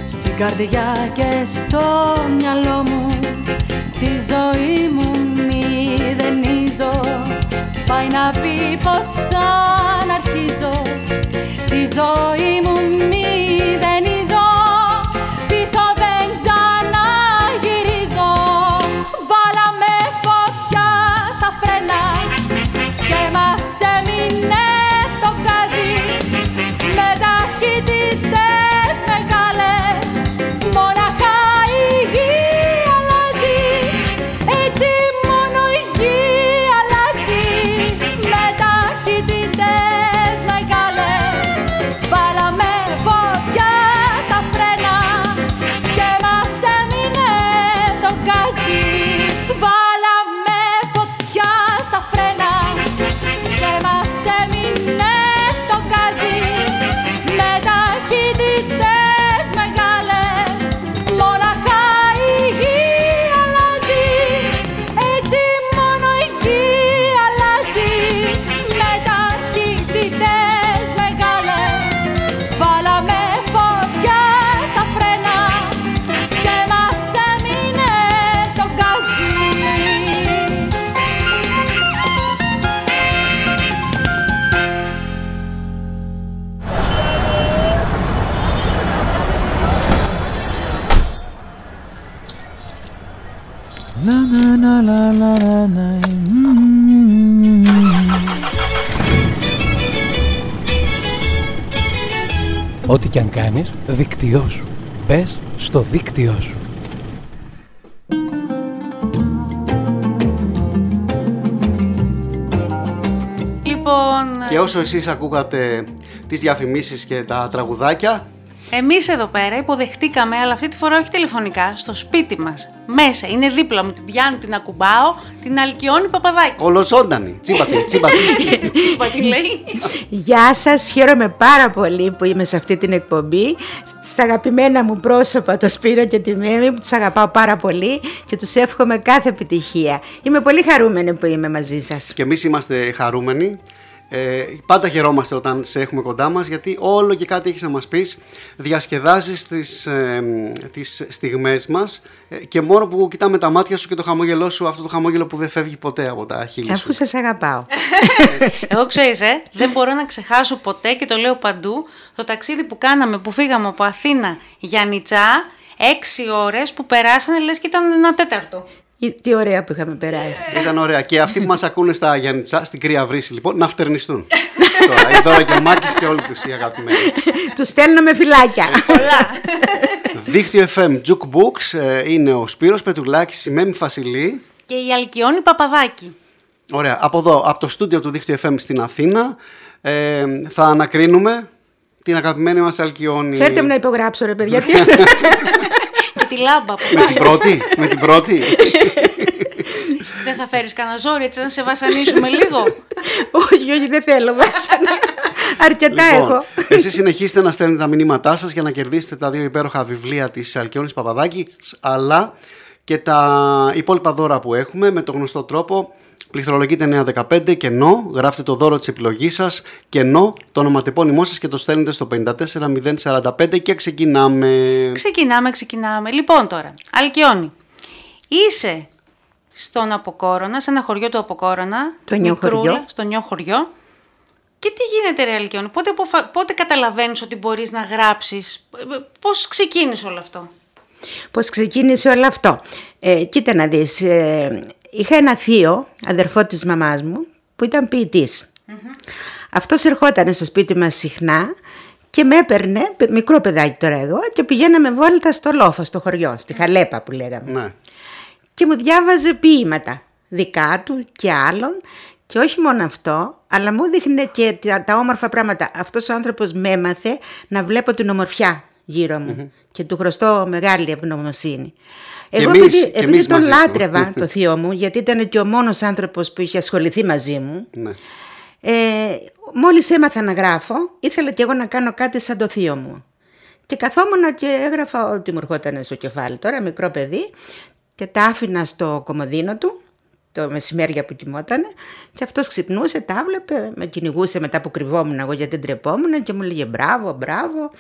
Στην καρδιά και στο μυαλό μου. Τη ζωή μου μηδενίζω. Πάει να πει πως ξαναρχίζω. Τη ζωή μου μηδενίζω Ό,τι και αν κάνεις, δίκτυό σου. Μπες στο δίκτυό σου. Λοιπόν, Και όσο εσείς ακούγατε τις διαφημίσεις και τα τραγουδάκια, εμείς εδώ πέρα υποδεχτήκαμε, αλλά αυτή τη φορά όχι τηλεφωνικά, στο σπίτι μας. Μέσα, είναι δίπλα μου, την πιάνω, την ακουμπάω, την Αλκιόνη Παπαδάκη. ολοζώντανη, τσίπατη, τσίπατη. Είπα τι λέει. Γεια σας, χαίρομαι πάρα πολύ που είμαι σε αυτή την εκπομπή. Στα αγαπημένα μου πρόσωπα, το Σπύρο και τη Μέμη, που τους αγαπάω πάρα πολύ και τους εύχομαι κάθε επιτυχία. Είμαι πολύ χαρούμενη που είμαι μαζί σας. και εμείς είμαστε χαρούμενοι. Ε, πάντα χαιρόμαστε όταν σε έχουμε κοντά μας γιατί όλο και κάτι έχεις να μας πεις διασκεδάζεις τις, ε, τις στιγμές μας ε, και μόνο που κοιτάμε τα μάτια σου και το χαμόγελό σου αυτό το χαμόγελο που δεν φεύγει ποτέ από τα χείλη σου Αφού σας αγαπάω. Εγώ ξέρεις, ε, δεν μπορώ να ξεχάσω ποτέ και το λέω παντού το ταξίδι που κάναμε, που φύγαμε από Αθήνα για Νιτσά, έξι ώρες που περάσανε λες και ήταν ένα τέταρτο. Ε, Τι ωραία που είχαμε περάσει. Ήταν ωραία. Και αυτοί που μας ακούνε στα Γιάννητσά, στην Κρύα Βρύση, λοιπόν, να φτερνιστούν. Τώρα, η Δώρα και ο Μάκης και όλοι τους οι αγαπημένοι. Τους στέλνω με φυλάκια. Δίκτυο FM Jukebooks ε, είναι ο Σπύρος Πετουλάκης, η Μέμη Φασιλή. Και η Αλκιόνη Παπαδάκη. Ωραία. Από εδώ, από το στούντιο του Δίκτυο FM στην Αθήνα, ε, θα ανακρίνουμε την αγαπημένη μας Αλκιόνη. Φέρτε μου να υπογράψω ρε παιδιά. Τι- και τη λάμπα που Με την πρώτη, με την πρώτη. Δεν θα φέρεις κανένα ζόρι έτσι να σε βασανίσουμε λίγο. όχι, όχι, δεν θέλω βάσανα. Αρκετά Λοιπόν, έχω. εσείς συνεχίστε να στέλνετε τα μηνύματά σας για να κερδίσετε τα δύο υπέροχα βιβλία της Αλκιόνης Παπαδάκης, αλλά και τα υπόλοιπα δώρα που έχουμε με το γνωστό τρόπο. Πληκτρολογείτε 915 κενό, γράφτε το δώρο της επιλογής σας, κενό, το ονοματεπώνυμό σας και το στέλνετε στο 54045 και ξεκινάμε. Ξεκινάμε, ξεκινάμε. Λοιπόν τώρα, Αλκιόνη, είσαι στον Αποκόρονα, σε ένα χωριό του Αποκόρονα. Το νιό μικρούλα, χωριό. Στο νιό χωριό. Και τι γίνεται ρε Αλκιόνη, πότε, αποφα... πότε καταλαβαίνεις ότι μπορείς να γράψεις, Ε, ε, πώς ξεκίνησε όλο αυτό; Πώς ξεκίνησε όλο αυτό; Ε, κοίτα να δεις, ε, είχα ένα θείο, αδερφό της μαμάς μου, που ήταν ποιητής. Αυτός ερχόταν στο σπίτι μας συχνά και με έπαιρνε, παι- μικρό παιδάκι τώρα εγώ, και πηγαίναμε βόλτα στο λόφο, στο χωριό, στη Χαλέπα που λέγαμε. Ναι. Και μου διάβαζε ποίηματα, δικά του και άλλων. Και όχι μόνο αυτό, αλλά μου δείχνε και τα, τα όμορφα πράγματα. Αυτός ο άνθρωπος με έμαθε να βλέπω την ομορφιά γύρω μου και του χρωστώ μεγάλη ευγνωμοσύνη. Και Εγώ εμείς- επειδή, και επειδή εμείς τον μαζί του. λάτρευα το θείο μου, γιατί ήταν και ο μόνος άνθρωπος που είχε ασχοληθεί μαζί μου, ναι. ε, μόλις έμαθα να γράφω, ήθελα και εγώ να κάνω κάτι σαν το θείο μου. Και καθόμουν και έγραφα ό,τι μου ερχόταν στο κεφάλι. Τώρα μικρό παιδί και τα άφηνα στο κομμωδίνο του, το μεσημέρια που κοιμόταν και αυτός ξυπνούσε, τα βλέπε, με κυνηγούσε μετά που κρυβόμουν εγώ γιατί ντρεπόμουν και μου λέγε μπράβο, μπράβο.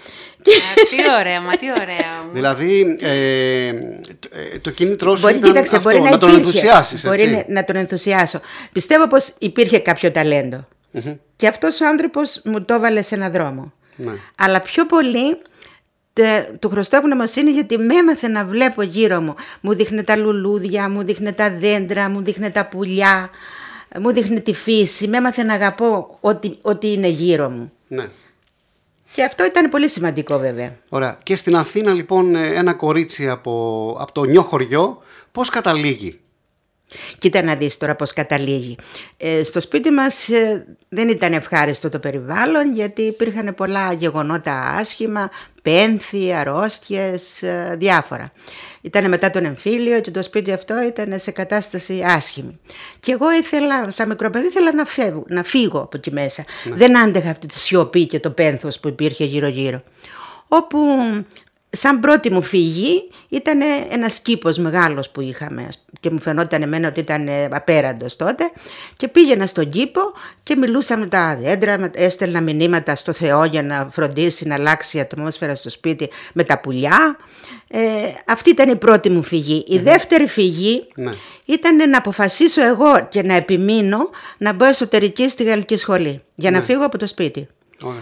Και Α, τι ωραία, μα τι ωραία. Δηλαδή, ε, το- ε, το κίνητρό σου Μπορεί, ήταν κοίταξε, αυτό, μπορεί να, να τον υπήρχε. ενθουσιάσεις, Μπορεί έτσι. να, να τον ενθουσιάσω. Πιστεύω πως υπήρχε κάποιο ταλέντο. Και αυτός ο άνθρωπος μου το έβαλε σε έναν δρόμο. Ναι. Αλλά πιο πολύ τε- του χρωστάω ευγνωμοσύνη γιατί με έμαθε να βλέπω γύρω μου. Μου δείχνε τα λουλούδια, μου δείχνε τα δέντρα, μου δείχνε τα πουλιά, μου δείχνε τη φύση. Με έμαθε να αγαπώ ό,τι, ό,τι είναι γύρω μου. ναι. Και αυτό ήταν πολύ σημαντικό βέβαια. Ωραία. Και στην Αθήνα λοιπόν ε, ένα κορίτσι από, από το νιό χωριό πώς καταλήγει; Κοίτα να δεις τώρα πώς καταλήγει. Ε, στο σπίτι μας ε, δεν ήταν ευχάριστο το περιβάλλον γιατί υπήρχαν πολλά γεγονότα άσχημα, πένθη, αρρώστιες, ε, διάφορα. Ήταν μετά τον εμφύλιο και το σπίτι αυτό ήταν σε κατάσταση άσχημη. Και εγώ ήθελα, σαν μικρό παιδί, ήθελα να φεύγω, να φύγω από εκεί μέσα. Δεν άντεχα αυτή τη σιωπή και το πένθος που υπήρχε γύρω-γύρω. Όπου σαν πρώτη μου φυγή ήταν ένας κήπος μεγάλος που είχαμε και μου φαινόταν εμένα ότι ήταν ε, απέραντος τότε και πήγαινα στον κήπο και μιλούσα με τα δέντρα, με- έστελνα μηνύματα στο Θεό για να φροντίσει να αλλάξει η ατμόσφαιρα στο σπίτι με τα πουλιά. Ε, αυτή ήταν η πρώτη μου φυγή. Η δεύτερη φυγή Ναι. ήταν να αποφασίσω εγώ και να επιμείνω να μπω εσωτερική στη γαλλική σχολή για να φύγω από το σπίτι. Ωραία.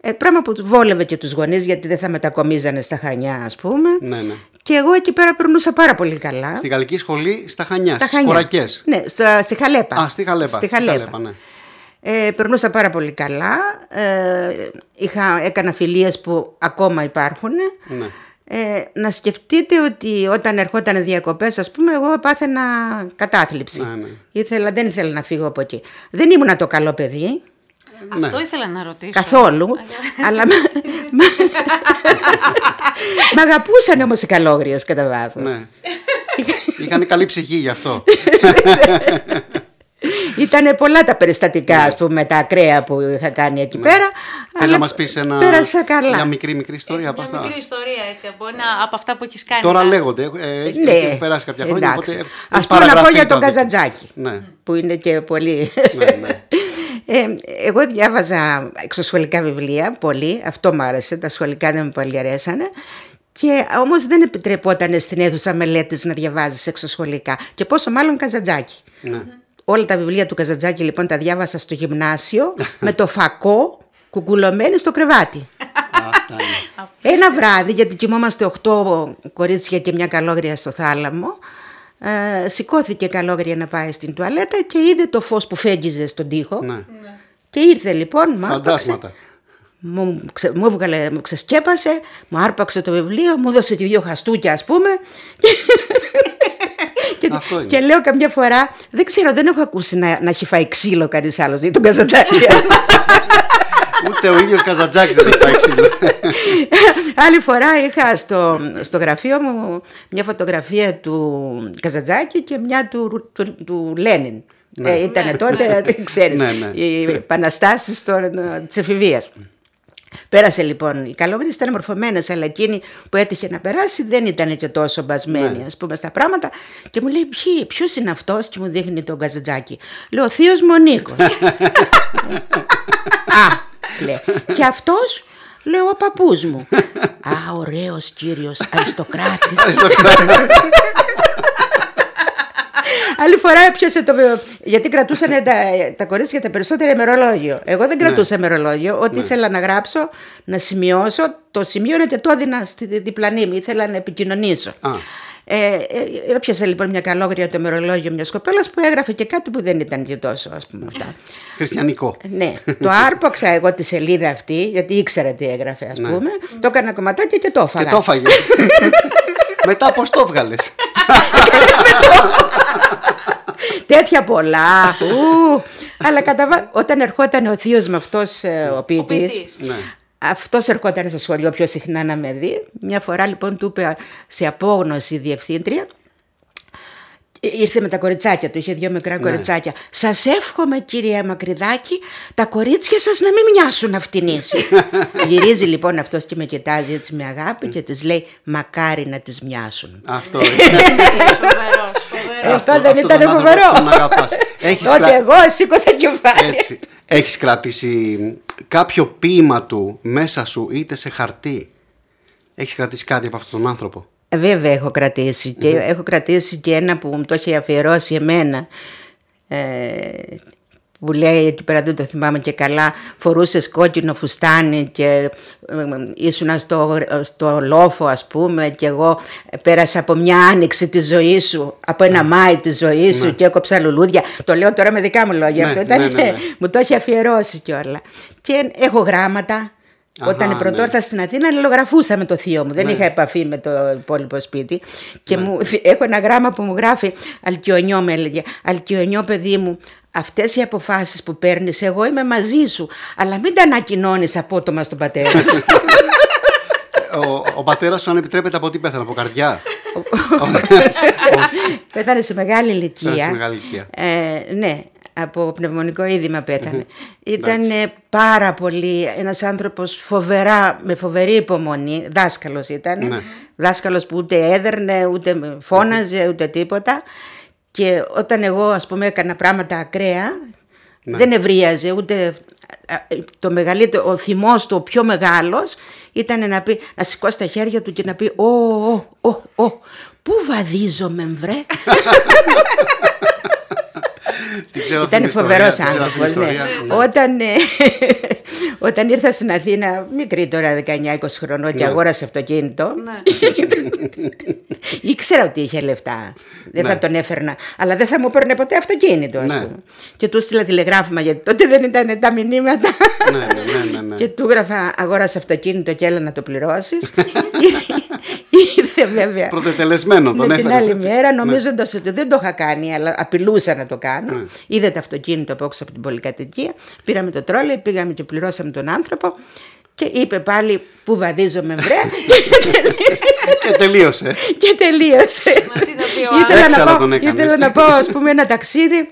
Ε, πράγμα που βόλευε και τους γονείς γιατί δεν θα μετακομίζανε στα Χανιά ας πούμε. Ναι, ναι. Και εγώ εκεί πέρα περνούσα πάρα πολύ καλά. Στη γαλλική σχολή στα Χανιά, Στα στις Χανιά. Κορακές. Ναι, στα, στη Χαλέπα. Α, στη Χαλέπα. Στη Χαλέπα. ναι. Ε, περνούσα πάρα πολύ καλά. Ε, είχα, έκανα φιλίες που ακόμα υπάρχουν. Ναι. Ε, να σκεφτείτε ότι όταν ερχόταν διακοπές, ας πούμε, εγώ πάθαινα κατάθλιψη. Ναι, ναι. Ήθελα, δεν ήθελα να φύγω από εκεί. Δεν ήμουνα το καλό παιδί, Αυτό ήθελα να ρωτήσω. καθόλου, αλλά με, με, με αγαπούσαν όμως οι καλόγριες κατά βάθος. ναι. Είχαν καλή ψυχή γι' αυτό. Ήταν πολλά τα περιστατικά, ας πούμε, τα ακραία που είχα κάνει εκεί πέρα. Θες αλλά να μας πεις ένα... Πέρασα καλά. μια μικρή μικρή ιστορία από Μια αυτά; μικρή ιστορία έτσι, από, ένα, από αυτά που έχεις κάνει. Τώρα Να- λέγονται. ε, Έχει Ναι, έχει περάσει κάποια χρόνια. εντάξει. Οπότε Ας έχει πούμε να πω παραγραφεί για τον το αδίκημα. Καζαντζάκη. Ναι. που είναι και πολύ... Ναι, ναι. Ε, εγώ διάβαζα εξωσχολικά βιβλία, πολύ, αυτό μου άρεσε, τα σχολικά δεν μου πολύ αρέσανε. Και όμως δεν επιτρεπόταν στην αίθουσα μελέτης να διαβάζεις εξωσχολικά. Και πόσο μάλλον Καζαντζάκη. Ναι. Όλα τα βιβλία του Καζαντζάκη λοιπόν τα διάβασα στο γυμνάσιο με το φακό κουκουλωμένη στο κρεβάτι. Αυτά είναι. Ένα βράδυ, γιατί κοιμόμαστε 8 κορίτσια και μια καλόγρια στο θάλαμο, ε, σηκώθηκε η καλόγρια να πάει στην τουαλέτα και είδε το φως που φέγγιζε στον τοίχο. Ναι. Και ήρθε λοιπόν, μου άρπαξε, Φαντάσματα. μου, ξε, μου, έβγαλε, μου ξεσκέπασε, μου άρπαξε το βιβλίο, μου έδωσε και δύο χαστούκια ας πούμε. και, Αυτό είναι. και λέω καμιά φορά, δεν ξέρω, δεν έχω ακούσει να, να έχει φάει ξύλο κανείς άλλος ή τον Καζαντζάκη. Ούτε ο ίδιος Καζαντζάκης δεν έχει φάει ξύλο. Άλλη φορά είχα στο, στο γραφείο μου μια φωτογραφία του Καζαντζάκη και μια του, του, του Λένιν. Ε, ήταν τότε, δεν ξέρεις, Ναι, ναι. οι επαναστάσεις της εφηβείας. Πέρασε λοιπόν, οι καλόγριες ήταν μορφωμένες, αλλά εκείνη που έτυχε να περάσει δεν ήταν και τόσο μπασμένη, Ναι. ας πούμε, στα πράγματα. Και μου λέει, Ποιοι, ποιος είναι αυτός και μου δείχνει τον Καζαντζάκη. Λέω, ο θείος μου ο Νίκος. Α, λέει. Και αυτός, λέω, ο παππούς μου. Α, ωραίος κύριος, αριστοκράτης. Άλλη φορά έπιασε το. Γιατί κρατούσαν τα, τα κορίτσια τα περισσότερα ημερολόγιο. Εγώ δεν κρατούσα ημερολόγιο. Ό,τι ήθελα να γράψω, να σημειώσω, το σημείωνα και το έδινα στη διπλανή μου. Ήθελα να επικοινωνήσω. Α. Ε, ε, έπιασε λοιπόν μια καλόγρια το ημερολόγιο μιας κοπέλας που έγραφε και κάτι που δεν ήταν και τόσο, ας πούμε αυτά. Χριστιανικό. ναι, το άρπαξα εγώ τη σελίδα αυτή, γιατί ήξερα τι έγραφε, ας πούμε. Το έκανα κομματάκια και το έφαγα. Και το έφαγες. Μετά πώς το έβγαλε. Τέτοια πολλά. Ου. Αλλά κατά βά- όταν ερχόταν ο θείος με αυτός ο ποιητής. Ποιητής. Ναι. Αυτός ερχόταν στο σχολείο πιο συχνά να με δει. Μια φορά λοιπόν του είπε σε απόγνωση η διευθύντρια. Ήρθε με τα κοριτσάκια του, είχε δύο μικρά κοριτσάκια. Σας εύχομαι, κυρία Μακρυδάκη, τα κορίτσια σας να μην μοιάσουν αυτινήσει. Γυρίζει λοιπόν αυτός και με κοιτάζει έτσι με αγάπη και της λέει: Μακάρι να τις μοιάσουν. Αυτό. Φοβερός, φοβερός. Αυτό, δεν ήταν τον άνθρωπο φοβερό. Τον αγαπάς. Έχεις, Τότε κρα... εγώ σήκωσα κεφάλι. Έτσι. Έχεις κρατήσει κάποιο ποίημα του μέσα σου είτε σε χαρτί. Έχεις κρατήσει κάτι από αυτόν τον άνθρωπο; Ε, Βέβαια έχω κρατήσει και έχω κρατήσει και ένα που μου το έχει αφιερώσει εμένα ε, που λέει εκεί πέρα δεν το θυμάμαι και καλά φορούσες κόκκινο φουστάνι και ε, ήσουν στο, στο λόφο ας πούμε και εγώ πέρασα από μια άνοιξη τη ζωή σου από ένα Μάη τη ζωή σου και έκοψα λουλούδια το λέω τώρα με δικά μου λόγια Ναι, αυτό ήταν, ναι, ναι, ναι. μου το έχει αφιερώσει κιόλα και έχω γράμματα όταν Αχα, πρωτόρθα ναι. στην Αθήνα αλληλογραφούσα με το θείο μου. Δεν είχα επαφή με το υπόλοιπο σπίτι. Και μου, έχω ένα γράμμα που μου γράφει Αλκιονιό με έλεγε. Αλκιονιό παιδί μου, αυτές οι αποφάσεις που παίρνεις εγώ είμαι μαζί σου. Αλλά μην τα ανακοινώνεις απότομα στον πατέρα σου. ο, ο πατέρας σου αν επιτρέπεται από τι πέθανε, από καρδιά. πέθανε σε μεγάλη ηλικία. Πέθανε σε μεγάλη ηλικία. Ε, ναι, από πνευμονικό είδημα πέθανε. Ήταν ε, πάρα πολύ ένας άνθρωπος φοβερά, με φοβερή υπομονή, δάσκαλος ήταν. Ναι. Δάσκαλος που ούτε έδερνε, ούτε με φώναζε, ούτε τίποτα. Και όταν εγώ ας πούμε έκανα πράγματα ακραία, δεν ευρίαζε ούτε α, το μεγαλύτερο, ο θυμός του ο πιο μεγάλος ήταν να, πει, να σηκώσει τα χέρια του και να πει «Ω, ω, ω, ω, πού βαδίζομαι βρε» Την ξέρω αυτή Ήταν την φοβερός ιστορία, την ξέρω αυτή την άνθρωπος. Ναι. ιστορία, ναι. Όταν, ε, όταν ήρθα στην Αθήνα, μικρή τώρα 19-20 χρονών και Ναι. αγόρασε αυτοκίνητο, ήξερα ότι είχε λεφτά. Δεν Ναι. θα τον έφερνα. Αλλά δεν θα μου παίρνε ποτέ αυτοκίνητο, ας Ναι. πούμε. Και του στείλα τηλεγράφημα γιατί τότε δεν ήταν τα μηνύματα. Ναι, ναι, ναι, ναι, ναι. Και του έγραφα αγόρασε αυτοκίνητο και έλα να το πληρώσεις. Ήρθε βέβαια. Πρωτετελεσμένο τον με την έφερες άλλη έτσι. μέρα, Ναι. νομίζοντας ότι δεν το είχα κάνει, αλλά απειλούσα να το κάνω. Ναι. Είδε το αυτοκίνητο από έξω από την πολυκατοικία. Πήραμε το τρόλεϊ, πήγαμε και πληρώσαμε τον άνθρωπο. Και είπε πάλι που βαδίζομαι βρέα Και τελείωσε. και τελείωσε. Μα τι θα πει ο ήθελα, Έξαλλα να τον πω, έκανες. ήθελα να πω ας πούμε ένα ταξίδι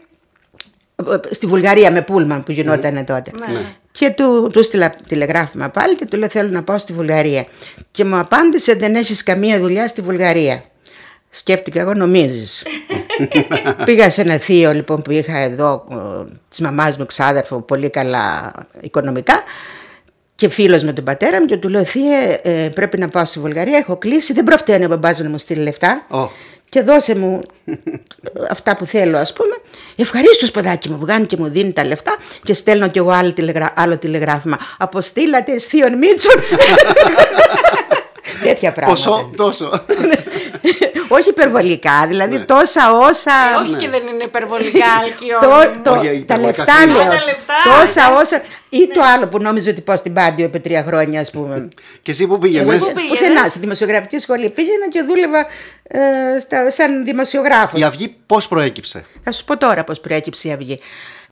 ε, στη Βουλγαρία με πούλμαν που γινόταν τότε. Ναι. Και του, του στείλα τηλεγράφημα πάλι και του λέω θέλω να πάω στη Βουλγαρία. Και μου απάντησε δεν έχεις καμία δουλειά στη Βουλγαρία. Σκέφτηκα εγώ νομίζεις. Πήγα σε ένα θείο λοιπόν που είχα εδώ ε, της μαμάς μου ξάδερφο πολύ καλά οικονομικά και φίλος με τον πατέρα μου και του λέω Θεία ε, πρέπει να πάω στη Βουλγαρία, έχω κλείσει, δεν προφταίνει ο μπαμπάς μου να μου στείλει λεφτά Ω. και δώσε μου αυτά που θέλω ας πούμε. Ευχαρίστως παιδάκι μου, βγάνει και μου δίνει τα λεφτά και στέλνω κι εγώ άλλο, τηλεγρα... άλλο τηλεγράφημα. Αποστήλατε θείον Μίτσον. Τέτοια πράγματα. Ποσό, τόσο. Όχι υπερβολικά, δηλαδή τόσα όσα... Όχι και δεν είναι υπερβολικά αλκιό. Το, το, Όχι, τα υπερβολικά λεφτά χρήματα. λέω. Α, τα λεφτά, τόσα εντάξει. όσα. Ή το άλλο που νόμιζε ότι πάω στην Πάντιο επί τρία χρόνια, ας πούμε. Και εσύ που πήγες. Εγώ πού ε; πήγες; πουθενά στη δημοσιογραφική σχολή πήγαινα και δούλευα ε, στα, σαν δημοσιογράφος. Η αυγή πώς προέκυψε; Θα σου πω τώρα πώς προέκυψε η Αυγή.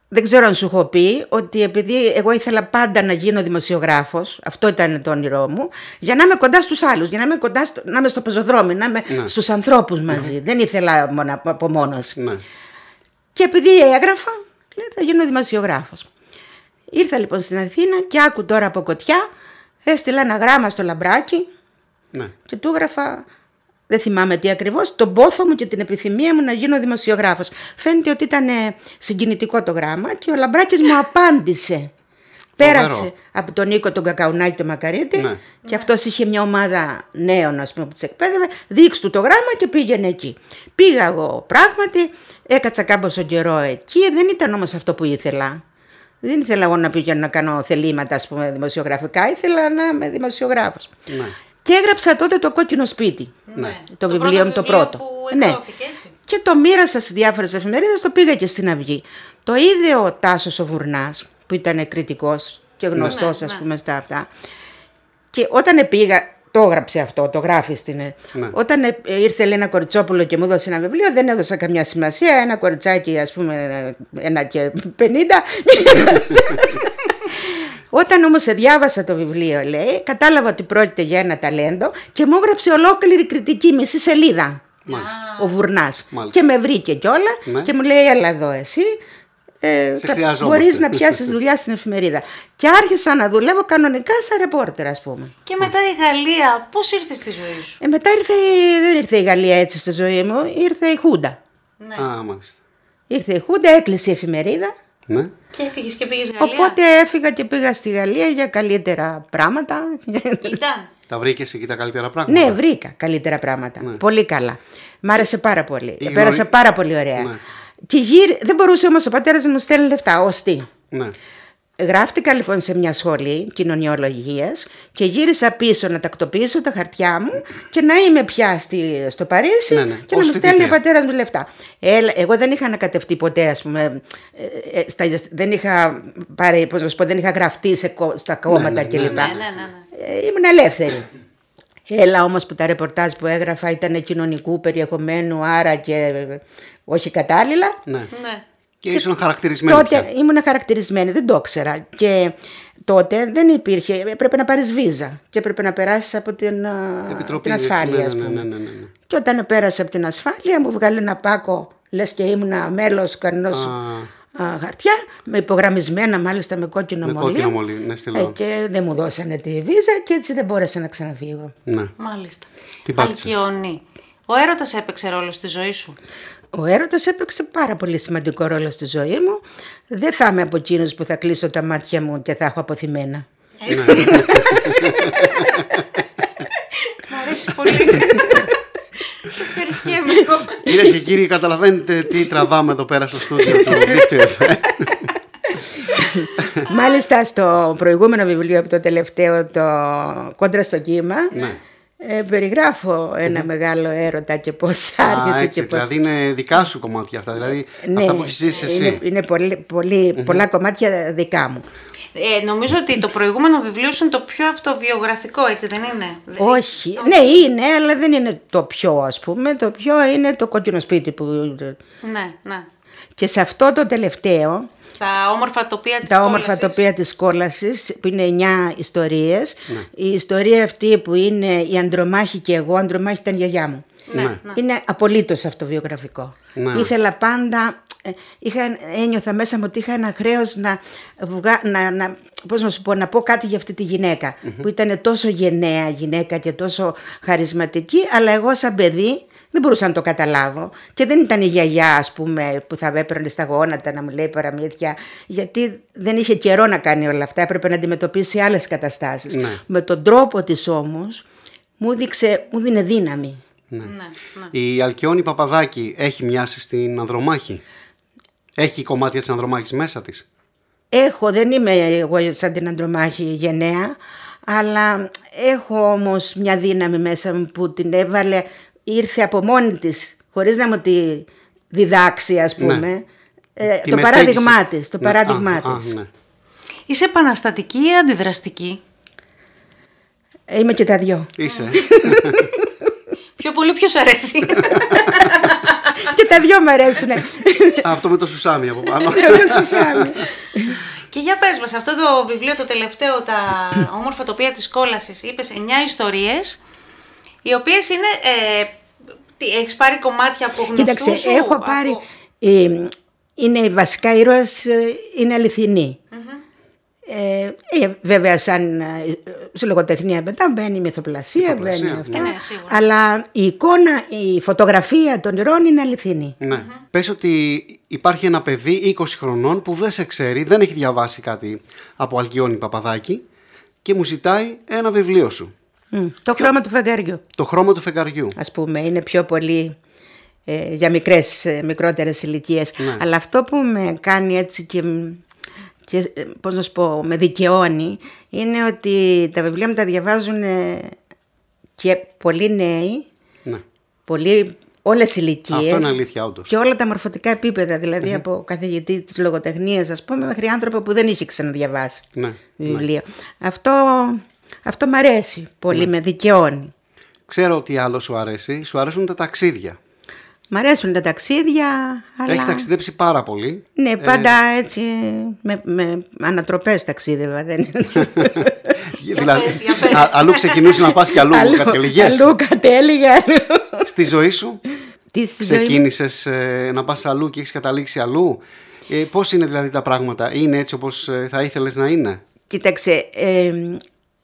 Δεν ξέρω αν σου έχω πει ότι επειδή εγώ ήθελα πάντα να γίνω δημοσιογράφος, αυτό ήταν το όνειρό μου, για να είμαι κοντά στους άλλους, για να είμαι, κοντά στο, να είμαι στο πεζοδρόμι, να είμαι Ναι. στους ανθρώπους μαζί. Δεν ήθελα μόνο, από μόνος. Ναι. Και επειδή έγραφα, λέω θα γίνω δημοσιογράφος. Ήρθα λοιπόν στην Αθήνα και άκου τώρα από κοτιά, έστειλα ένα γράμμα στο λαμπράκι Ναι. και του έγραφα, δεν θυμάμαι τι ακριβώς, τον πόθο μου και την επιθυμία μου να γίνω δημοσιογράφος. Φαίνεται ότι ήταν ε, συγκινητικό το γράμμα και ο Λαμπράκης μου απάντησε. Πέρασε από τον Νίκο τον Κακαουνάκη τον Μακαρίτη Ναι. και αυτός είχε μια ομάδα νέων ας πούμε, που τις εκπαίδευε. Δείξ του το γράμμα και πήγαινε εκεί. Πήγα εγώ πράγματι, έκατσα κάμποσο καιρό εκεί, δεν ήταν όμως αυτό που ήθελα. Δεν ήθελα εγώ να πήγαινω να κάνω θελήματα ας πούμε, δημοσιογραφικά, ήθελα να είμαι δημοσιογράφος. Ναι. Και έγραψα τότε το κόκκινο σπίτι. Ναι. Το βιβλίο μου το πρώτο. Που Ναι. εκδόθηκε έτσι. Και το μοίρασα στις διάφορες εφημερίδες, το πήγα και στην Αυγή. Το είδε ο Τάσος ο Βουρνάς, που ήταν κριτικός και γνωστός, Ναι, ας ναι. πούμε, στα αυτά. Και όταν πήγα, το έγραψε αυτό, το γράφει στην. Ναι. Όταν ε, ήρθε λέει, ένα κοριτσόπουλο και μου έδωσε ένα βιβλίο, δεν έδωσα καμιά σημασία. Ένα κοριτσάκι, ας πούμε, ένα και πενήντα. Όταν όμως διάβασα το βιβλίο, λέει, κατάλαβα ότι πρόκειται για ένα ταλέντο και μου έγραψε ολόκληρη κριτική μισή σελίδα Μάλιστα. ο Βουρνάς. Μάλιστα. Και με βρήκε κιόλα Ναι. και μου λέει έλα εδώ εσύ. Ε, Σε θα- χρειαζόμαστε. μπορείς να πιάσεις δουλειά στην εφημερίδα. Και άρχισα να δουλεύω κανονικά σαν ρεπόρτερ ας πούμε. Και μετά η Γαλλία, πώς ήρθε στη ζωή σου; Ε, μετά ήρθε, η- δεν ήρθε η Γαλλία έτσι στη ζωή μου, ήρθε η Χούντα. Ναι. Α, μάλιστα. Ήρθε η Χούντα, έκλεισε η εφημερίδα. Ναι. Και έφυγες και πήγες Γαλλία; Οπότε έφυγα και πήγα στη Γαλλία για καλύτερα πράγματα. Ήταν; Τα βρήκες εκεί τα καλύτερα πράγματα; Ναι, βρήκα καλύτερα πράγματα. Ναι. Πολύ καλά. Μ' άρεσε πάρα πολύ. Η Πέρασα γνωρι- πάρα πολύ ωραία. Ναι. Και γύρι... δεν μπορούσε όμως ο πατέρας να μου στέλνει λεφτά. Ω τι. Ναι. Γράφτηκα λοιπόν σε μια σχολή κοινωνιολογίας και γύρισα πίσω να τακτοποιήσω τα χαρτιά μου και να είμαι πια στη, στο Παρίσι Ναι, ναι, και να ως μου στέλνει ο φοιτήτρια. πατέρας μου λεφτά. Έλα, εγώ δεν είχα ανακατευτεί ποτέ, ας πούμε, ε, ε, στα, δεν είχα πάρει, πώς να σου πω, δεν είχα γραφτεί σε, κο- στα κόμματα ναι, κλπ. ναι, Ναι, ναι, ναι. ναι. Ε, ήμουν ελεύθερη. Έλα όμως που τα ρεπορτάζ που έγραφα ήταν κοινωνικού περιεχομένου, άρα και ε, όχι κατάλληλα. ναι. ναι. Και ήσουν χαρακτηρισμένη Τότε πια. ήμουν χαρακτηρισμένη, δεν το ήξερα. Και τότε δεν υπήρχε, έπρεπε να πάρεις βίζα και έπρεπε να περάσεις από την, α, Επιτροπή, την ασφάλεια, ναι, ας ναι, πούμε. ναι, ναι, ναι, ναι. Και όταν πέρασα από την ασφάλεια μου βγάλε ένα πάκο, λες και ήμουν μέλος κανένας Α. α, χαρτιά, με υπογραμμισμένα μάλιστα με κόκκινο Με μολύβι. κόκκινο μολύβι, ναι, στυλό. Ε, και δεν μου δώσανε τη βίζα και έτσι δεν μπόρεσα να ξαναφύγω. Ναι. Μάλιστα. Τι πάτησες; Αλκιόνι. Ο έρωτας έπαιξε ρόλο στη ζωή σου; Ο έρωτας έπαιξε πάρα πολύ σημαντικό ρόλο στη ζωή μου. Δεν θα είμαι από εκείνους που θα κλείσω τα μάτια μου και θα έχω αποθυμένα. Μ' αρέσει πολύ. Ευχαριστιέμαι εγώ. Κυρίες και κύριοι, καταλαβαίνετε τι τραβάμε εδώ πέρα στο στούντιο του Δίκτυο FM. Μάλιστα στο προηγούμενο βιβλίο από το τελευταίο, το «Κόντρα στο κύμα», Ναι. ε, περιγράφω ένα μεγάλο έρωτα και πώς Α, άρχισε έτσι, και πώς... δηλαδή είναι δικά σου κομμάτια αυτά. Δηλαδή Ναι, αυτά που έχεις ζήσει εσύ. είναι, είναι πολύ, πολύ, πολλά κομμάτια δικά μου. Ε, νομίζω ότι το προηγούμενο βιβλίο σου είναι το πιο αυτοβιογραφικό, έτσι δεν είναι; Δεν- Όχι, ναι είναι, αλλά δεν είναι το πιο ας πούμε, το πιο είναι το κόκκινο σπίτι που... Ναι, ναι. Και σε αυτό το τελευταίο, Τα όμορφα τοπία της τα όμορφα κόλασης. τοπία της κόλασης, που είναι εννιά ιστορίες, Ναι. η ιστορία αυτή που είναι η Ανδρομάχη και εγώ, Ανδρομάχη ήταν η γιαγιά μου. Ναι, Ναι. ναι. Είναι απολύτως αυτοβιογραφικό. Ναι. Ήθελα πάντα, ε, είχα, ένιωθα μέσα μου ότι είχα ένα χρέος να, βγα, να, να, πώς να σου πω, να πω κάτι για αυτή τη γυναικα που ήταν τόσο γενναία γυναίκα και τόσο χαρισματική, αλλά εγώ σαν παιδί δεν μπορούσα να το καταλάβω. Και δεν ήταν η γιαγιά, ας πούμε, που θα με έπαιρνε στα γόνατα να μου λέει παραμύθια, γιατί δεν είχε καιρό να κάνει όλα αυτά, έπρεπε να αντιμετωπίσει άλλες καταστάσεις. Ναι. Με τον τρόπο της όμως, μου, δείξε, μου δίνε δύναμη. ναι, ναι. Η Αλκιόνη Παπαδάκη έχει μοιάσει στην Ανδρομάχη. Έχει κομμάτια της Ανδρομάχης μέσα της; Έχω, δεν είμαι εγώ σαν την Αντρομάχη γενναία, αλλά έχω όμως μια δύναμη μέσα μου που την έβαλε, ήρθε από μόνη της, χωρίς να μου τη διδάξει ας Ναι. πούμε. Ε, Τη το μετέγησε. παράδειγμά της, το Ναι, παράδειγμά α, α, της. ναι. Είσαι επαναστατική ή αντιδραστική; Ε, Είμαι και τα δυο. Είσαι. Πιο πολύ ποιος αρέσει. και τα δυο μου αρέσουν. Αυτό με το σουσάμι από πάνω. Εγώ Σουσάμι. Και για πες μας, αυτό το βιβλίο το τελευταίο, τα όμορφα τοπία της κόλασης, είπες 9 ιστορίες, οι οποίες είναι, ε, τι, έχεις πάρει κομμάτια από γνωστούς Κοίταξε, σου, έχω από- πάρει. ε, είναι βασικά ήρωας, ε, είναι αληθινή. Ε, ε, βέβαια, σαν ε, σε λογοτεχνία μετά μπαίνει η μυθοπλασία, Μυθοπλασία, μπαίνει ναι. αυτά. Ε, ναι, σίγουρα. αλλά η εικόνα, η φωτογραφία των ηρώων είναι αληθινή. Ναι. Πες ότι υπάρχει ένα παιδί 20 χρονών που δεν σε ξέρει, δεν έχει διαβάσει κάτι από Αλκιόνη Παπαδάκη και μου ζητάει ένα βιβλίο σου. Μμ, Το χρώμα του φεγγαριού, Το χρώμα του φεγγαριού. ας πούμε, είναι πιο πολύ ε, για μικρές, ε, μικρότερες ηλικίες. Ναι. Αλλά αυτό που με κάνει έτσι και, και ε, πώς να σου πω, με δικαιώνει, είναι ότι τα βιβλία μου τα διαβάζουν ε, και πολλοί νέοι, Ναι. πολλοί, όλες οι ηλικίες. Αυτό είναι αλήθεια, όντως. Και όλα τα μορφωτικά επίπεδα, δηλαδή από καθηγητή της λογοτεχνίας, ας πούμε, μέχρι άνθρωπο που δεν είχε ξαναδιαβάσει Ναι. βιβλίο. Αυτό, αυτό μ' αρέσει πολύ, με δικαιώνει. Ξέρω ότι άλλο σου αρέσει. Σου αρέσουν τα ταξίδια. Μ' αρέσουν τα ταξίδια, αλλά... Έχει ταξιδέψει πάρα πολύ. Ναι, πάντα έτσι, με, με ανατροπές ταξίδευα. Δεν... δηλαδή, πες, για πες. α- αλλού ξεκινούσε να πας και αλλού, αλλού, κατεληγές. αλλού κατέληγα. αλλού. Στη ζωή σου Τι στη ζωή μου. ξεκίνησες ε, να πας αλλού και έχεις καταλήξει αλλού. Ε, πώς είναι δηλαδή τα πράγματα, είναι έτσι όπως ε, θα ήθελες να είναι; Κοίταξε, ε,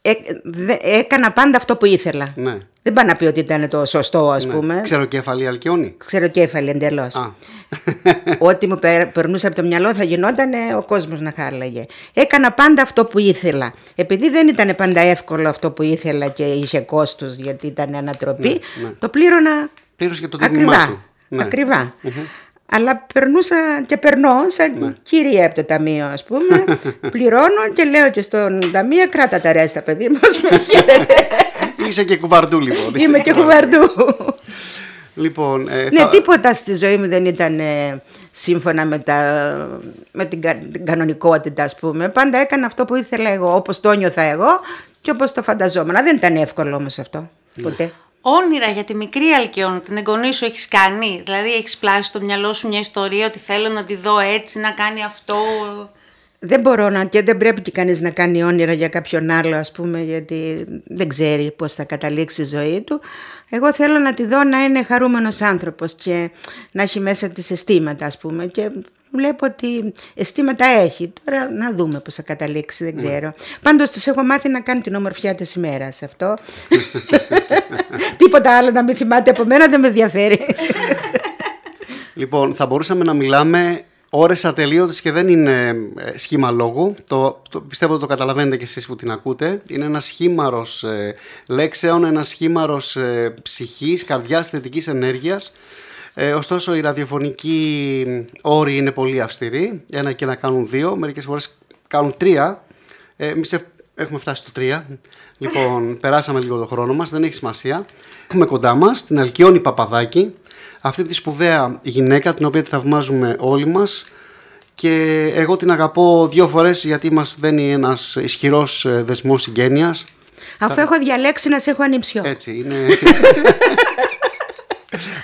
ε, δε- έκανα πάντα αυτό που ήθελα. Ναι. Δεν πάω να πει ότι ήταν το σωστό, ας ναι. πούμε. Ξέρω κέφαλη Αλκιόνη. Ξέρω κέφαλη εντελώς. Α. Ό,τι μου περ- περνούσε από το μυαλό θα γινόταν ο κόσμος να χάλαγε. Έκανα πάντα αυτό που ήθελα. Επειδή δεν ήταν πάντα εύκολο αυτό που ήθελα και είχε κόστος γιατί ήταν ανατροπή, ναι. το πλήρωνα Πλήρωσε και το τίμημά ακριβά. του. Ναι. ακριβά. Αλλά περνούσα και περνώ σαν Ναι. κυρία από το ταμείο, ας πούμε. Πληρώνω και λέω και στον ταμείο, κράτα τα ρέστα, παιδί μου, ας με χαίρετε. Είσαι και κουβαρντού λοιπόν. Είσαι Είμαι και κουβαρντού. κουβαρντού. Λοιπόν, ε, Ναι, θα- τίποτα στη ζωή μου δεν ήταν ε, σύμφωνα με, τα, με την, κα- την κανονικότητα, ας πούμε. Πάντα έκανα αυτό που ήθελα εγώ, όπως το νιώθα εγώ και όπως το φανταζόμουν. Δεν ήταν εύκολο όμως αυτό, ποτέ. Όνειρα για τη μικρή Αλκιόνη, την εγγονή σου έχεις κάνει; Δηλαδή έχεις πλάσει στο μυαλό σου μια ιστορία ότι θέλω να τη δω έτσι, να κάνει αυτό; Δεν μπορώ να και δεν πρέπει και κανείς να κάνει όνειρα για κάποιον άλλο ας πούμε γιατί δεν ξέρει πώς θα καταλήξει η ζωή του. Εγώ θέλω να τη δω να είναι χαρούμενος άνθρωπος και να έχει μέσα της αισθήματα ας πούμε και βλέπω ότι αισθήματα έχει. Τώρα να δούμε πώς θα καταλήξει δεν ξέρω. Πάντως της έχω μάθει να κάνει την ομορφιά της ημέρας αυτό. Τίποτα άλλο να μην θυμάται από μένα δεν με ενδιαφέρει. Λοιπόν, θα μπορούσαμε να μιλάμε ώρες ατελείωτες και δεν είναι ε, σχήμα λόγου. Το, το, πιστεύω ότι το καταλαβαίνετε και εσείς που την ακούτε. Είναι ένας σχήμαρος ε, λέξεων, ένας σχήμαρος ε, ψυχής, καρδιάς, θετικής ενέργειας. Ε, ωστόσο, οι ραδιοφωνικοί όροι είναι πολύ αυστηροί. Ένα και να κάνουν δύο, μερικές φορές κάνουν τρία. Ε, εμείς έχουμε φτάσει στο τρία. Λοιπόν, περάσαμε λίγο το χρόνο μας, δεν έχει σημασία. Έχουμε κοντά μας την Αλκιόνη Παπαδάκη, αυτή τη σπουδαία γυναίκα την οποία τη θαυμάζουμε όλοι μας και εγώ την αγαπώ δύο φορές γιατί μας δένει ένας ισχυρός ε, δεσμός συγγένειας. Αφού έχω διαλέξει να σε έχω ανιψιό. Έτσι, είναι...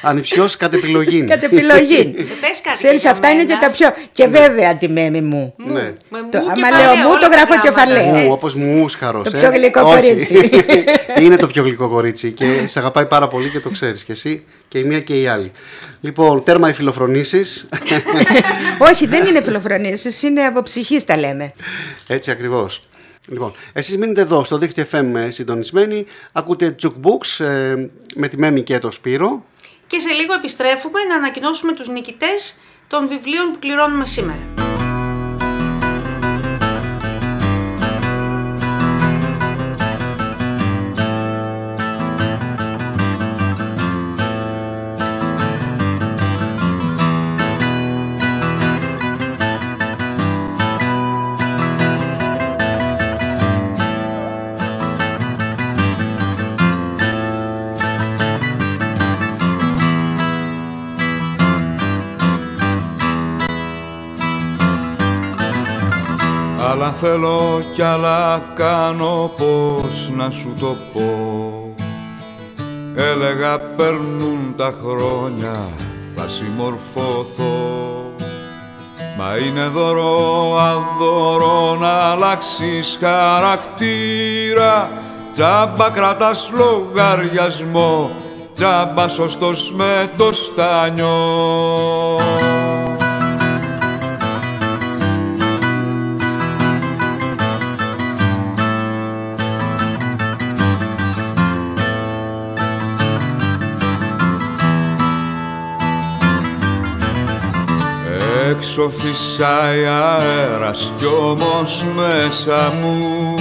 Ανιψιός κατ' επιλογή. Κατ' επιλογή. πες κάτι Ξέρεις, για αυτά είναι και μένα. τα πιο. Και βέβαια τη μέμη μου. Ναι. Με Το, μου άμα κεφαλαίο, λέω μου, όλα το τα γράφω πράγματα. κεφαλαίο. Μου, Έτσι. όπως μουσχαρος. Το ε. πιο γλυκό Όχι. κορίτσι. είναι το πιο γλυκό κορίτσι και σε αγαπάει πάρα πολύ και το ξέρεις και εσύ και η μία και η άλλη. Λοιπόν, τέρμα οι φιλοφρονήσεις. Όχι, δεν είναι φιλοφρονήσεις, είναι από ψυχής τα λέμε. Έτσι ακριβώς. Λοιπόν, εσείς μείνετε εδώ στο δίκτυο FM ε, συντονισμένοι, ακούτε Jukebooks ε, με τη Μέμη και το Σπύρο. Και σε λίγο επιστρέφουμε να ανακοινώσουμε τους νικητές των βιβλίων που κληρώνουμε σήμερα. Άλλα θέλω κι άλλα κάνω πως να σου το πω. Έλεγα περνούν τα χρόνια θα συμμορφωθώ Μα είναι δώρο αδώρο να αλλάξεις χαρακτήρα. Τζάμπα κρατάς λογαριασμό Τζάμπα σωστός με το στάνιο Έξω φυσάει αέρας κι όμως μέσα μου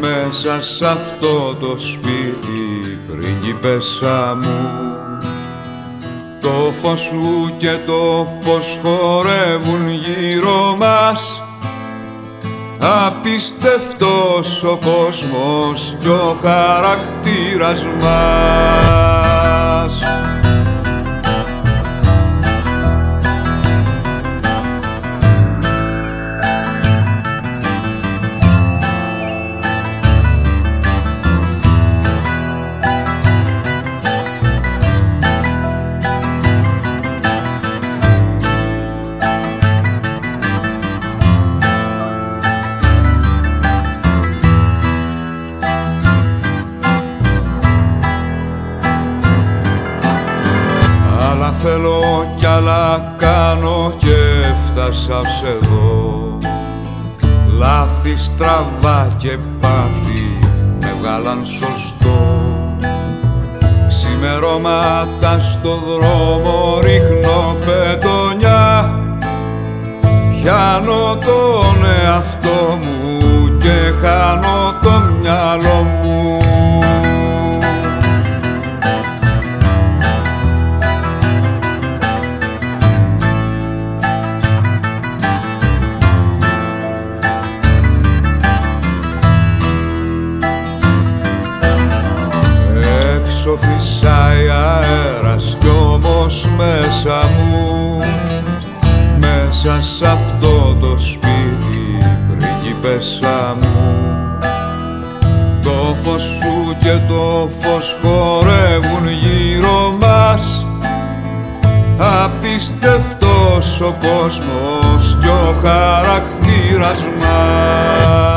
Μέσα σ' αυτό το σπίτι πριγκίπεσσα μου. Το φως σου και το φως χορεύουν γύρω μας Απίστευτος ο κόσμος κι ο χαρακτήρας μας έφτασα ως εδώ. Λάθη στραβά και πάθη με βγάλαν σωστό. Ξημερώματα στο δρόμο ρίχνω πετονιά. Πιάνω τον εαυτό μου και χάνω το μυαλό μου μέσα μου Μέσα σ' αυτό το σπίτι πριγκίπεσσα μου. Το φως σου και το φως χορεύουν γύρω μας. Απίστευτος ο κόσμος κι ο χαρακτήρας μας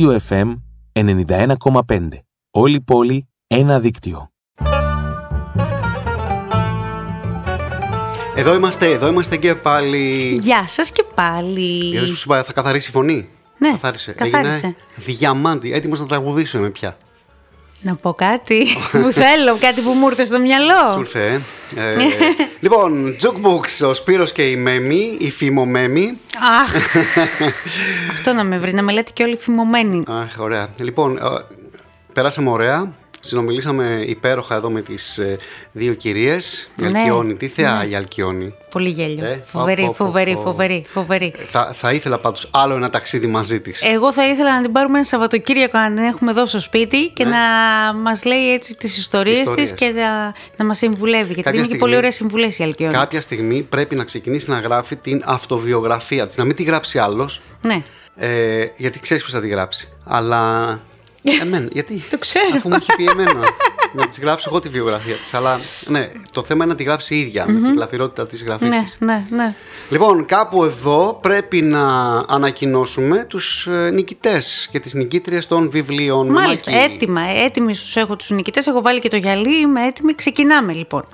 Δίκτυο FM 91,5. Όλη πόλη, ένα δίκτυο. Εδώ είμαστε, εδώ είμαστε και πάλι. Γεια σας και πάλι. Γιατί σου είπα, θα καθαρίσει η φωνή; Ναι, καθάρισε. καθάρισε. Έγινε διαμάντη, έτοιμος να τραγουδήσω είμαι πια. Να πω κάτι που θέλω, κάτι που μου ήρθε στο μυαλό. Σου ήρθε, ε. ε λοιπόν, Jukebox, ο Σπύρος και η Μέμη, η φημομέμη. Αχ, αυτό να με βρει, να με λέτε και όλοι φημωμένοι. Αχ, ωραία. Λοιπόν, ε, περάσαμε ωραία. Συνομιλήσαμε υπέροχα εδώ με τις ε, δύο κυρίες. Η Ναι, Αλκιόνη, τι θεά ναι. η Αλκιόνη. Πολύ γέλιο. Ε, φοβερή, πω, πω, φοβερή, πω. φοβερή, φοβερή. Θα, θα ήθελα πάντως άλλο ένα ταξίδι μαζί της. Εγώ θα ήθελα να την πάρουμε ένα Σαββατοκύριακο να την έχουμε εδώ στο σπίτι και Ναι. να μας λέει έτσι τις ιστορίες, Ιστορίες. της και να, να μας συμβουλεύει. Γιατί Κάποια είναι και στιγμή- πολύ ωραία συμβουλές η Αλκιόνη. Κάποια στιγμή πρέπει να ξεκινήσει να γράφει την αυτοβιογραφία της. Να μην τη γράψει άλλος, Ναι. ε, γιατί ξέρεις πώς θα τη γράψει. Αλλά εμένα, γιατί; Το ξέρω. Αφού μου έχει πει εμένα. να της γράψω εγώ τη βιογραφία της. Αλλά ναι, το θέμα είναι να τη γράψει η ίδια με την γλαφυρότητα της γραφής Ναι, της. ναι, ναι. Λοιπόν, κάπου εδώ πρέπει να ανακοινώσουμε τους ε, νικητές και τις νικήτριες των βιβλίων. Μάλιστα, Μάκη. έτοιμα, έτοιμοι στους έχω τους νικητές, έχω βάλει και το γυαλί, είμαι έτοιμη, ξεκινάμε λοιπόν.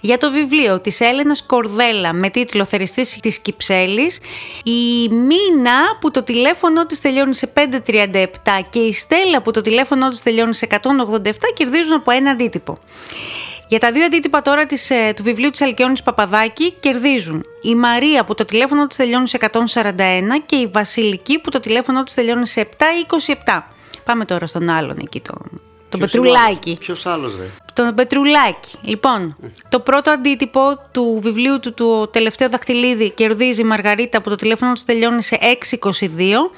Για το βιβλίο της Έλενας Κορδέλα με τίτλο «Θεριστής της Κυψέλης», η Μίνα που το τηλέφωνο της τελειώνει σε 5.37 και η Στέλλα που το τηλέφωνο της τελειώνει σε 187 κερδίζουν από ένα αντίτυπο. Για τα δύο αντίτυπα τώρα της, ε, του βιβλίου της Αλκιόνης Παπαδάκη κερδίζουν η Μαρία που το τηλέφωνο της τελειώνει σε 141 και η Βασιλική που το τηλέφωνο της τελειώνει σε 727. Πάμε τώρα στον άλλον εκεί, τον, τον Ποιος είναι ο Πετρουλάκη. άλλος; Ποιος άλλος ρε; Τον Πετρουλάκη. Λοιπόν, το πρώτο αντίτυπο του βιβλίου του, το τελευταίο δαχτυλίδι, κερδίζει η Μαργαρίτα που το τηλέφωνο της τελειώνει σε 622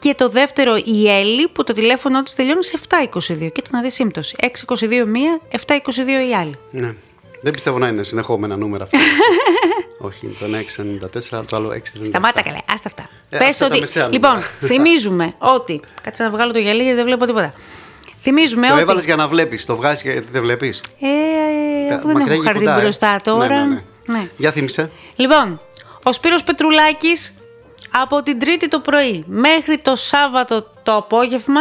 και το δεύτερο η Έλλη που το τηλέφωνο της τελειώνει σε 722. Κοίτα να δεις σύμπτωση. 622 μία, 722 η άλλη. Ναι. Δεν πιστεύω να είναι συνεχόμενα νούμερα αυτά. Όχι, είναι το ένα 694, το άλλο 637. Σταμάτα καλά, άστα αυτά. Ε, Πες αυτά τα ότι. μεσαία λοιπόν, νούμερα. θυμίζουμε ότι. Κάτσε να βγάλω το γυαλί γιατί δεν βλέπω τίποτα. Θυμίζουμε Το ότι. έβαλες για να βλέπεις, το βγάζεις γιατί δεν βλέπεις. Ε, Τα- αφού δεν μακριά έχω και χαρτί κοντά, ε. μπροστά τώρα. Ναι, ναι, ναι. Ναι. Για θύμισε. Λοιπόν, ο Σπύρος Πετρουλάκης από την Τρίτη το πρωί μέχρι το Σάββατο το απόγευμα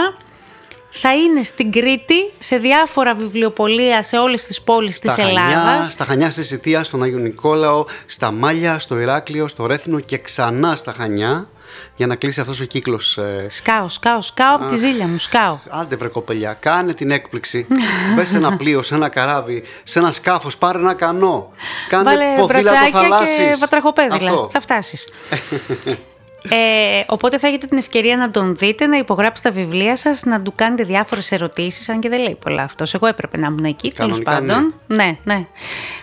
θα είναι στην Κρήτη σε διάφορα βιβλιοπολία σε όλες τις πόλεις της Στα Χανιά, Ελλάδας. στα Χανιά στη Σιτία, στον Άγιο Νικόλαο, στα Μάλια, στο Ηράκλειο, στο Ρέθινο και ξανά στα Χανιά για να κλείσει αυτός ο κύκλος. Ε, Σκάω, σκάω, σκάω από τη ζήλια μου, σκάω. Άντε βρε κοπελιά, κάνε την έκπληξη. Μπε σε ένα πλοίο, σε ένα καράβι, σε ένα σκάφος, πάρε ένα κανό. Κάνε Βάλε ποδήλατο μπρατσάκια και θαλάσσης. βατραχοπέδιλα. Αυτό. Θα φτάσεις. ε, οπότε θα έχετε την ευκαιρία να τον δείτε, να υπογράψετε τα βιβλία σας, να του κάνετε διάφορες ερωτήσεις, αν και δεν λέει πολλά αυτός. Εγώ έπρεπε να ήμουν εκεί, τέλος Κανονικά, πάντων. Ναι, ναι.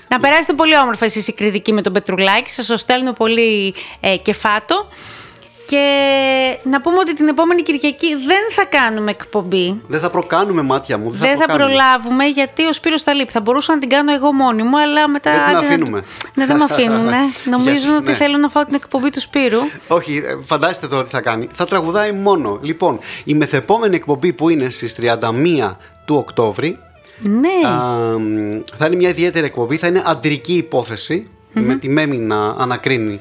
Να περάσετε πολύ όμορφα εσείς οι κριτικοί με τον Πετρουλάκη, σας το στέλνω πολύ ε, κεφάτο. Και να πούμε ότι την επόμενη Κυριακή δεν θα κάνουμε εκπομπή. Δεν θα προκάνουμε μάτια μου. Δεν, Δεν θα προκάνουμε. προλάβουμε γιατί ο Σπύρος θα λείπει. Θα μπορούσα να την κάνω εγώ μόνη μου, αλλά μετά. Δεν την άντε να- αφήνουμε; Ναι, δεν με αφήνουν. Ναι. Νομίζουν Γιατί, ότι ναι. θέλω να φάω την εκπομπή του Σπύρου. Όχι, ε, φαντάζεστε τώρα τι θα κάνει. Θα τραγουδάει μόνο. Λοιπόν, η μεθεπόμενη εκπομπή που είναι στις 31 του Οκτώβρη Ναι. α, μ, θα είναι μια ιδιαίτερη εκπομπή. Θα είναι αντρική υπόθεση, με τη Μέμη να ανακρίνει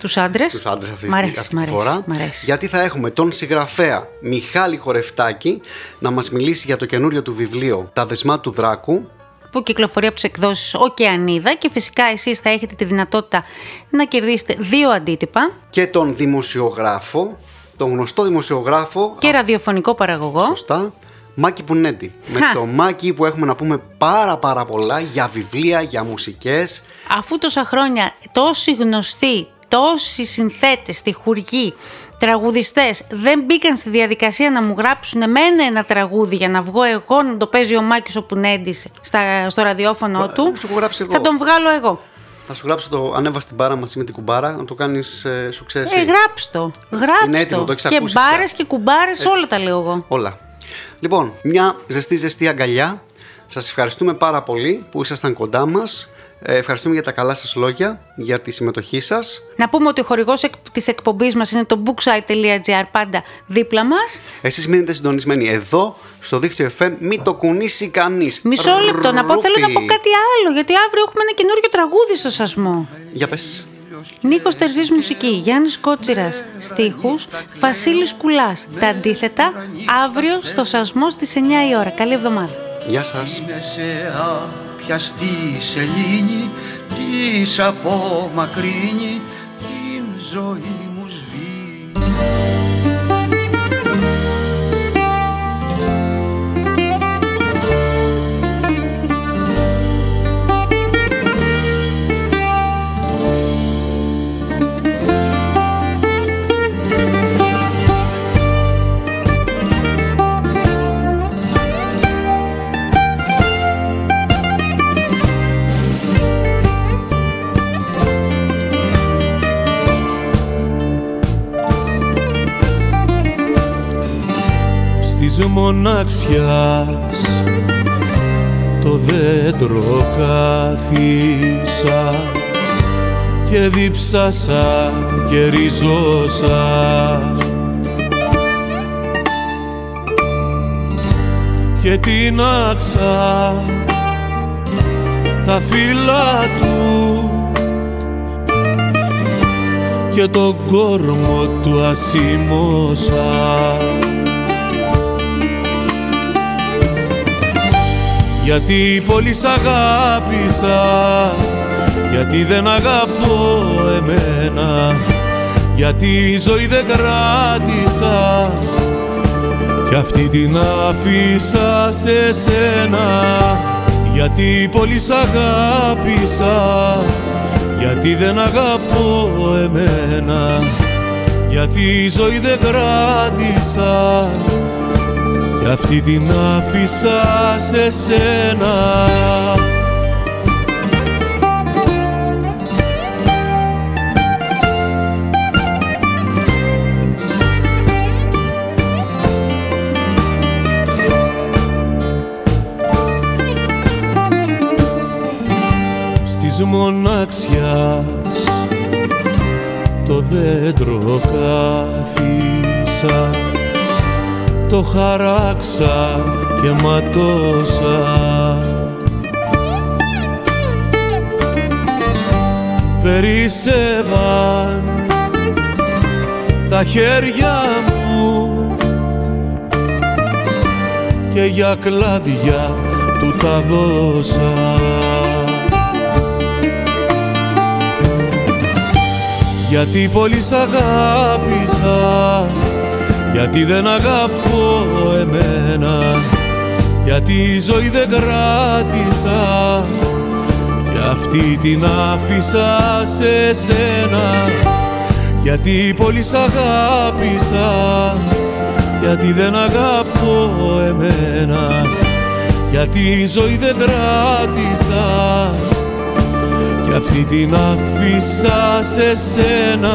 Τους άντρες. τους άντρες αυτής, Μ' αρέσει, αυτής μ' τη αρέσει, φορά. μ' αρέσει. Γιατί θα έχουμε τον συγγραφέα Μιχάλη Χορευτάκη να μας μιλήσει για το καινούριο του βιβλίο «Τα δεσμά του Δράκου». Που κυκλοφορεί από τις εκδόσεις Οκεανίδα και φυσικά εσείς θα έχετε τη δυνατότητα να κερδίσετε δύο αντίτυπα και τον δημοσιογράφο, τον γνωστό δημοσιογράφο, και ραδιοφωνικό παραγωγό. σωστά, Μάκη Πουνέτη. Με Χα. το Μάκη που έχουμε να πούμε πάρα πάρα πολλά για βιβλία, για μουσικές. Αφού τόσα χρόνια τόσοι γνωστοί, τόσοι συνθέτες, τυχουργοί, τραγουδιστές δεν μπήκαν στη διαδικασία να μου γράψουν εμένα ένα τραγούδι για να βγω εγώ να το παίζει ο Μάκης ο Πουνέντης στα, στο ραδιόφωνο Θα- του, σου έχω γράψει εγώ. θα τον βγάλω εγώ. Θα σου γράψω το ανέβα στην μπάρα μαζί με την κουμπάρα, να το κάνεις ε, σου ξέρεις Ε, εσύ. γράψ' το, γράψ' Είναι έτοιμο, το έχεις Και ακούσει μπάρες πια. και κουμπάρες, όλα τα λέω εγώ. Όλα. Λοιπόν, μια ζεστή ζεστή αγκαλιά. Σας ευχαριστούμε πάρα πολύ που ήσασταν κοντά μας. Ε, ευχαριστούμε για τα καλά σας λόγια, για τη συμμετοχή σας. Να πούμε ότι ο χορηγός εκ, της εκπομπής μας είναι το booksite.gr πάντα δίπλα μας. Εσείς μείνετε συντονισμένοι εδώ, στο δίκτυο FM, μην το κουνήσει κανείς. Μισό λεπτό να πω, θέλω να πω Ρούπι. κάτι άλλο, γιατί αύριο έχουμε ένα καινούριο τραγούδι στο σασμό. Για πες. Νίκος Τερζής μουσική, Γιάννης Κότσιρας στίχους, Βασίλης Κουλάς. Τα αντίθετα, αύριο στο σασμό στις 9 η ώρα. Καλή εβδομάδα. Γεια σας. Είναι σε άπιαστη σελήνη κι από μακρύνει την ζωή μου σβήνει μοναξιάς. Το δέντρο κάθισα και δίψασα και ριζώσα και τίναξα τα φύλλα του και τον κόρμο του ασήμωσα γιατί πολύ σ' αγάπησα γιατί δεν αγαπώ εμένα γιατί η ζωή δεν κράτησα. Κι αυτή την άφησα σε σένα γιατί πολύ σ' αγάπησα γιατί δεν αγαπώ εμένα γιατί η ζωή δεν κράτησα κι αυτή την άφησα σε σένα. Στις μοναξιάς το δέντρο κάθισα το χαράξα και ματώσα. Περίσευαν τα χέρια μου και για κλάδια του τα δώσα. Γιατί πολύ σ' αγάπησα γιατί δεν αγαπώ εμένα γιατί η ζωή δεν κράτησα. Και αυτή την άφησα σε σένα γιατί πολύ σ' αγάπησα. Γιατί δεν αγαπώ εμένα γιατί η ζωή δεν κράτησα. Και αυτή την άφησα σε σένα